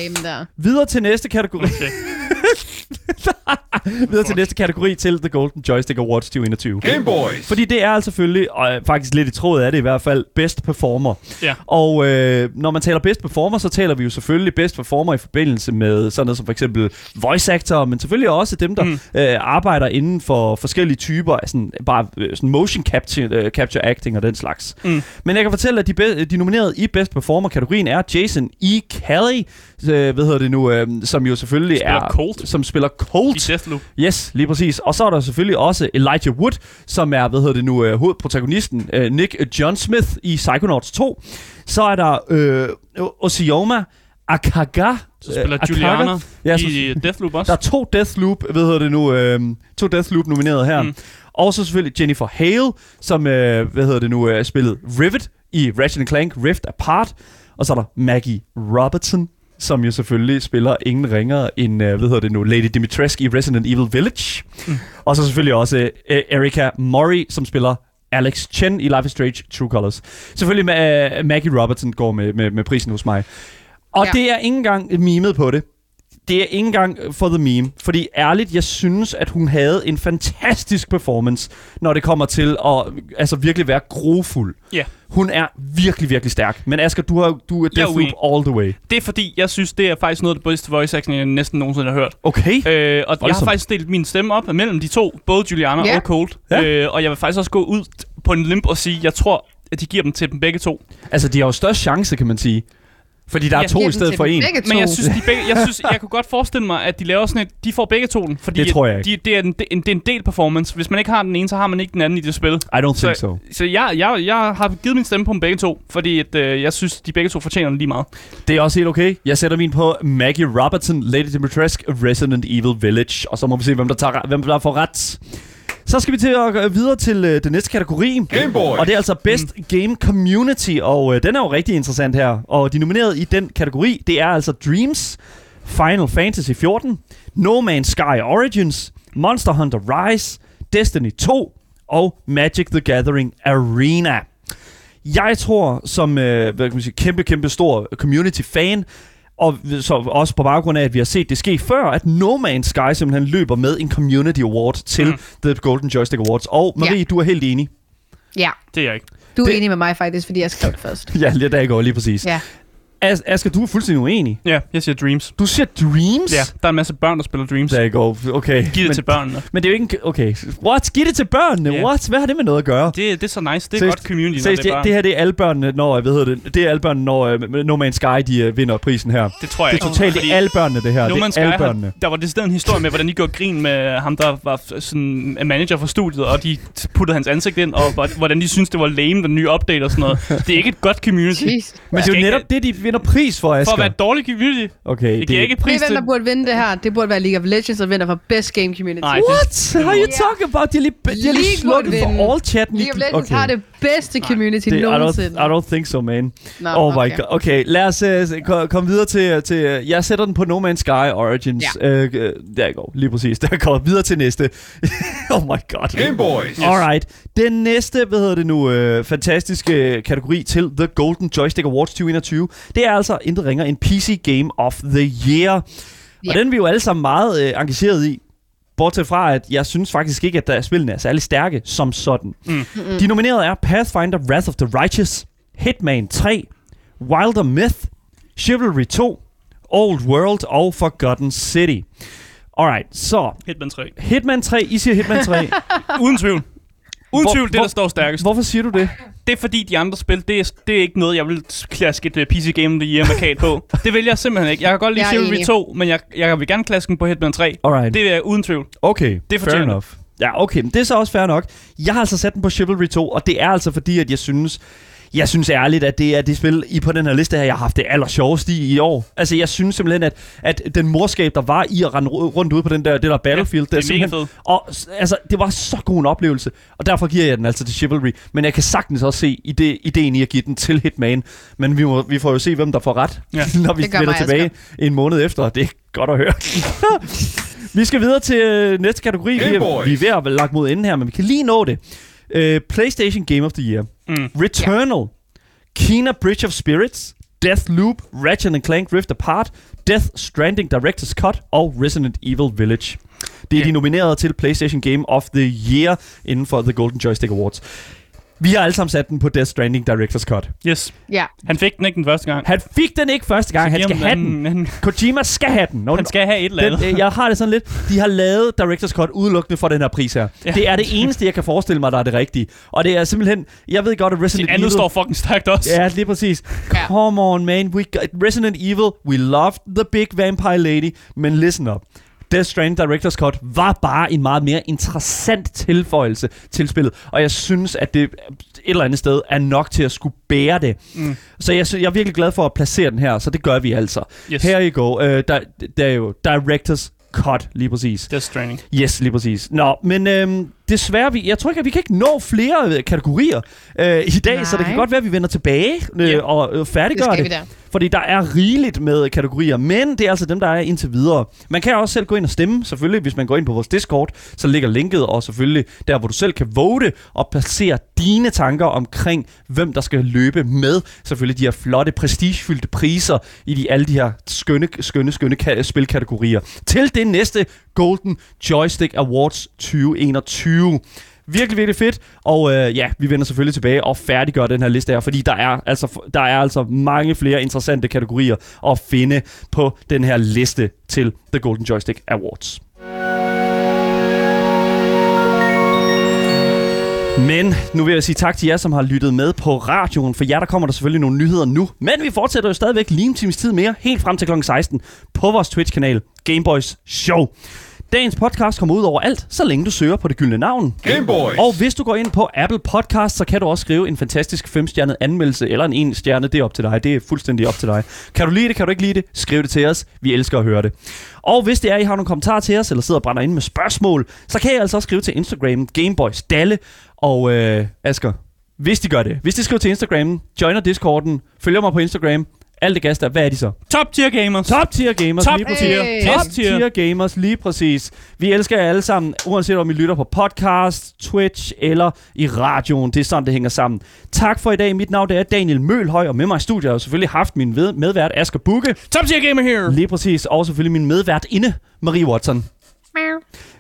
Videre til næste kategori. Okay. Videre til næste kategori til The Golden Joystick Awards 2021. Game Boys. Fordi det er altså selvfølgelig, og faktisk lidt i tråd af det i hvert fald, Best Performer. Ja. Og øh, når man taler Best Performer, så taler vi jo selvfølgelig Best Performer i forbindelse med sådan noget som for eksempel voice actor, men selvfølgelig også dem, der mm. øh, arbejder inden for forskellige typer af sådan, bare øh, sådan motion capture, øh, capture acting og den slags. Mm. Men jeg kan fortælle, at de, be- de nominerede i Best Performer-kategorien er Jason E. Kelly, øh, hvad hedder det nu, øh, som jo selvfølgelig Spiller er... Colt. Som spiller I Colt. Deathloop. Yes, lige præcis. Og så er der selvfølgelig også Elijah Wood, som er, hvad hedder det nu, øh, hovedprotagonisten, øh, Nick John Smith i Psychonauts 2. Så er der øh, Osioma Akaga. Så spiller øh, Juliana Ja, så- i Deathloop også. Der er to Deathloop, hvad hedder det nu, øh, to Deathloop nomineret her. Mm. Og så selvfølgelig Jennifer Hale, som, øh, hvad hedder det nu, øh, spillet Rivet i Ratchet Clank Rift Apart. Og så er der Maggie Robertson, som jo selvfølgelig spiller ingen ringere end, øh, hvad hedder det nu, Lady Dimitrescu i Resident Evil Village. Mm. Og så selvfølgelig også øh, Erika Mori, som spiller Alex Chen i Life is Strange True Colors. Selvfølgelig med, øh, Maggie Robertson går med, med, med prisen hos mig. Og ja. Ja. det er ikke engang mimet på det. Det er ikke engang for the meme. Fordi ærligt, jeg synes, at hun havde en fantastisk performance, når det kommer til at altså, virkelig være grofuld. Ja. Hun er virkelig, virkelig stærk. Men Asger, du, har, du er Deathloop all the way. Det er fordi, jeg synes, det er faktisk noget af det bedste voice acting, jeg næsten nogensinde har hørt. Okay. Øh, og jeg har faktisk delt min stemme op mellem de to, både Juliana Ja. og Colt. Ja. Øh, og jeg vil faktisk også gå ud på en limp og sige, jeg tror, at de giver dem til dem begge to. Altså, de har jo størst chance, kan man sige. Fordi der er to i stedet for en. Men jeg synes, de begge, jeg, synes, jeg kunne godt forestille mig, at de laver sådan et, de får begge to den. Fordi Det tror jeg ikke. De, det, er en, det, er en, del performance. Hvis man ikke har den ene, så har man ikke den anden i det spil. I don't think Så, so. så jeg, jeg, jeg har givet min stemme på dem begge to, fordi at, øh, jeg synes, de begge to fortjener den lige meget. Det er også helt okay. Jeg sætter min på Maggie Robertson, Lady Dimitrescu, Resident Evil Village. Og så må vi se, hvem der, tager, hvem der får ret. Så skal vi til at gå videre til øh, den næste kategori. Game Boys. Og det er altså Best mm. Game Community, og øh, den er jo rigtig interessant her. Og de nominerede i den kategori, det er altså Dreams, Final Fantasy 14, No Man's Sky Origins, Monster Hunter Rise, Destiny 2 og Magic the Gathering Arena. Jeg tror, som øh, hvad kan man sige, kæmpe, kæmpe stor community-fan, og så også på baggrund af, at vi har set det ske før, at No Man's Sky simpelthen løber med en Community Award til mm. The Golden Joystick Awards. Og Marie, Ja. du er helt enig. Ja, Det er jeg ikke. du er Det- enig med mig faktisk, fordi jeg skrev det først. Ja, lige der går lige præcis. Ja. As- Asger, du er fuldstændig uenig. Ja, jeg siger Dreams. Du siger Dreams? Ja, der er en masse børn, der spiller Dreams. Der går. Okay. Giv det men, til børnene. Men det er jo ikke en... Okay. What? Giv det til børnene? Ja. What? Hvad har det med noget at gøre? Det, det er så nice. Det er Seriøst- godt community, når Seriøst, det er det, børn. det her det er alle børnene, når, hvad hedder det, det er alle børnene, når uh, No Man's Sky, de uh, vinder prisen her. det tror jeg Det er ikke. totalt det er alle børnene, det her. No det Man's er Sky, alle har, børnene. der var det en historie med, hvordan de gjorde grin med ham, der var sådan en manager for studiet, og de puttede hans ansigt ind, og hvor- hvordan de synes det var lame, den nye update og sådan noget. Det er ikke et godt community. Jesus. Men det er jo netop det, de vinder pris for, Asger. For at være et dårligt community. Okay, Det giver ikke pris hvem til... der burde vinde det her? Det burde være League of Legends, der vinder for Best Game Community. Nej, det- What? How are you talking about? De har lige, de har lige League slukket for all chatten. League of Legends har det bedste community Det, I, don't, nogensinde. I don't think so, man. Nå, oh my god. Okay, lad os uh, ko- komme videre til, til... Uh, jeg sætter den på No Man's Sky Origins. Ja. Uh, der går, lige præcis. Der går videre til næste. oh my god. Game Boys. Alright. Den næste, hvad hedder det nu, øh, fantastiske kategori til The Golden Joystick Awards 2021, det er altså intet ringer en PC Game of the Year. Og Ja. den er vi jo alle sammen meget øh, engageret i. Bortset fra, at jeg synes faktisk ikke, at der spillene er særlig stærke som sådan. Mm. De nominerede er Pathfinder Wrath of the Righteous, Hitman 3, Wilder Myth, Chivalry 2, Old World og Forgotten City. Alright, så Hitman 3. Hitman 3, I siger Hitman 3. Uden tvivl. Uden Hvor- tvivl, det hvor- der står stærkest. Hvorfor siger du det? Det er fordi, de andre spil, det er, det er ikke noget, jeg vil klaske et uh, PC Game the Year markat på. Det vil jeg simpelthen ikke. Jeg kan godt lide er Chivalry enig. 2, men jeg, jeg vil gerne klaske den på Hitman 3. Alright. Det er uden tvivl. Okay, Det fair fortjener enough. Ja, okay, men det er så også fair nok. Jeg har altså sat den på Chivalry 2, og det er altså fordi, at jeg synes, jeg synes ærligt, at det er det spil i på den her liste her, jeg har haft det aller sjoveste i i år. Altså, jeg synes simpelthen, at, at den morskab, der var i at rende ru- rundt ude på den der, det der Battlefield, det er simpelthen, mega fedt. Og altså, det var så god en oplevelse, og derfor giver jeg den altså til Chivalry. Men jeg kan sagtens også se ide, ideen i at give den til Hitman. Men vi, må, vi får jo se, hvem der får ret, Ja. når vi Det vender tilbage en måned efter. Det er godt at høre. vi skal videre til øh, næste kategori. Vi Game er, vi er ved at lagt mod enden her, men vi kan lige nå det. Uh, PlayStation Game of the Year. Mm. Returnal. Kina Bridge of Spirits. Deathloop. Ratchet and Clank Rift Apart. Death Stranding Director's Cut. Og Resident Evil Village. Det er Ja. de nominerede til PlayStation Game of the Year inden for The Golden Joystick Awards. Vi har alle sammen sat den på Death Stranding Director's Cut. Yes. Ja. Han fik den ikke den første gang. Han fik den ikke første gang. Så Han skal have den. Han, Kojima skal have den. Nå, han skal have et eller den, andet. øh, jeg har det sådan lidt. De har lavet Director's Cut udelukkende for den her pris her. Ja. Det er det eneste, jeg kan forestille mig, der er det rigtige. Og det er simpelthen... Jeg ved godt, at Resident Det andet Evil... står fucking stærkt også. Ja, lige præcis. Ja. Come on, man. We got Resident Evil. We loved the big vampire lady. Men listen up. Death Stranding Director's Cut var bare en meget mere interessant tilføjelse til spillet. Og jeg synes, at det et eller andet sted er nok til at skulle bære det. Mm. Så jeg, jeg er virkelig glad for at placere den her, så det gør vi altså. Yes. Her you go. Uh, der, der er jo Director's Cut, lige præcis. Death Stranding. Yes, lige præcis. Nå, men øhm, desværre, vi, jeg tror ikke, at vi kan ikke nå flere øh, kategorier øh, i dag, Nej. så det kan godt være, at vi vender tilbage øh, Ja. og øh, Det færdiggør skal det. vi der. Fordi der er rigeligt med kategorier, men det er altså dem, der er indtil videre. Man kan også selv gå ind og stemme, selvfølgelig, hvis man går ind på vores Discord, så ligger linket, og selvfølgelig der, hvor du selv kan vote og placere dine tanker omkring, hvem der skal løbe med. Selvfølgelig de her flotte, prestigefyldte priser i de, alle de her skønne, skønne, skønne ka- spilkategorier. Til det næste Golden Joystick Awards 2021. Virkelig, virkelig fedt. Og øh, ja, vi vender selvfølgelig tilbage og færdiggør den her liste her, fordi der er, altså, der er altså mange flere interessante kategorier at finde på den her liste til The Golden Joystick Awards. Men nu vil jeg sige tak til jer, som har lyttet med på radioen. For jer, der kommer der selvfølgelig nogle nyheder nu. Men vi fortsætter jo stadigvæk lige en times tid mere, helt frem til kl. 16, på vores Twitch-kanal Gameboys Show. Dagens podcast kommer ud over alt, så længe du søger på det gyldne navn. Game Boys. Og hvis du går ind på Apple Podcast, så kan du også skrive en fantastisk 5-stjernet anmeldelse, eller en 1 stjerne, det er op til dig. Det er fuldstændig op til dig. Kan du lide det, kan du ikke lide det, skriv det til os. Vi elsker at høre det. Og hvis det er, I har nogle kommentarer til os, eller sidder og brænder ind med spørgsmål, så kan I altså også skrive til Instagram, Gameboys Dalle. Og øh, Asger, hvis de gør det, hvis de skriver til Instagram, joiner Discorden, følger mig på Instagram, alt det gas der, hvad er de så? Top tier gamers. Top tier gamers, Top lige præcis. tier. Hey. Top tier. tier gamers, lige præcis. Vi elsker jer alle sammen, uanset om I lytter på podcast, Twitch eller i radioen. Det er sådan, det hænger sammen. Tak for i dag. Mit navn det er Daniel Mølhøj, og med mig i studiet har jeg selvfølgelig haft min medvært Asger Bukke. Top tier gamer here. Lige præcis. Og selvfølgelig min medvært inde, Marie Watson.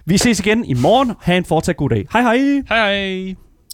Vi ses igen i morgen. Ha' en fortsat god dag. Hej hej. Hej hej.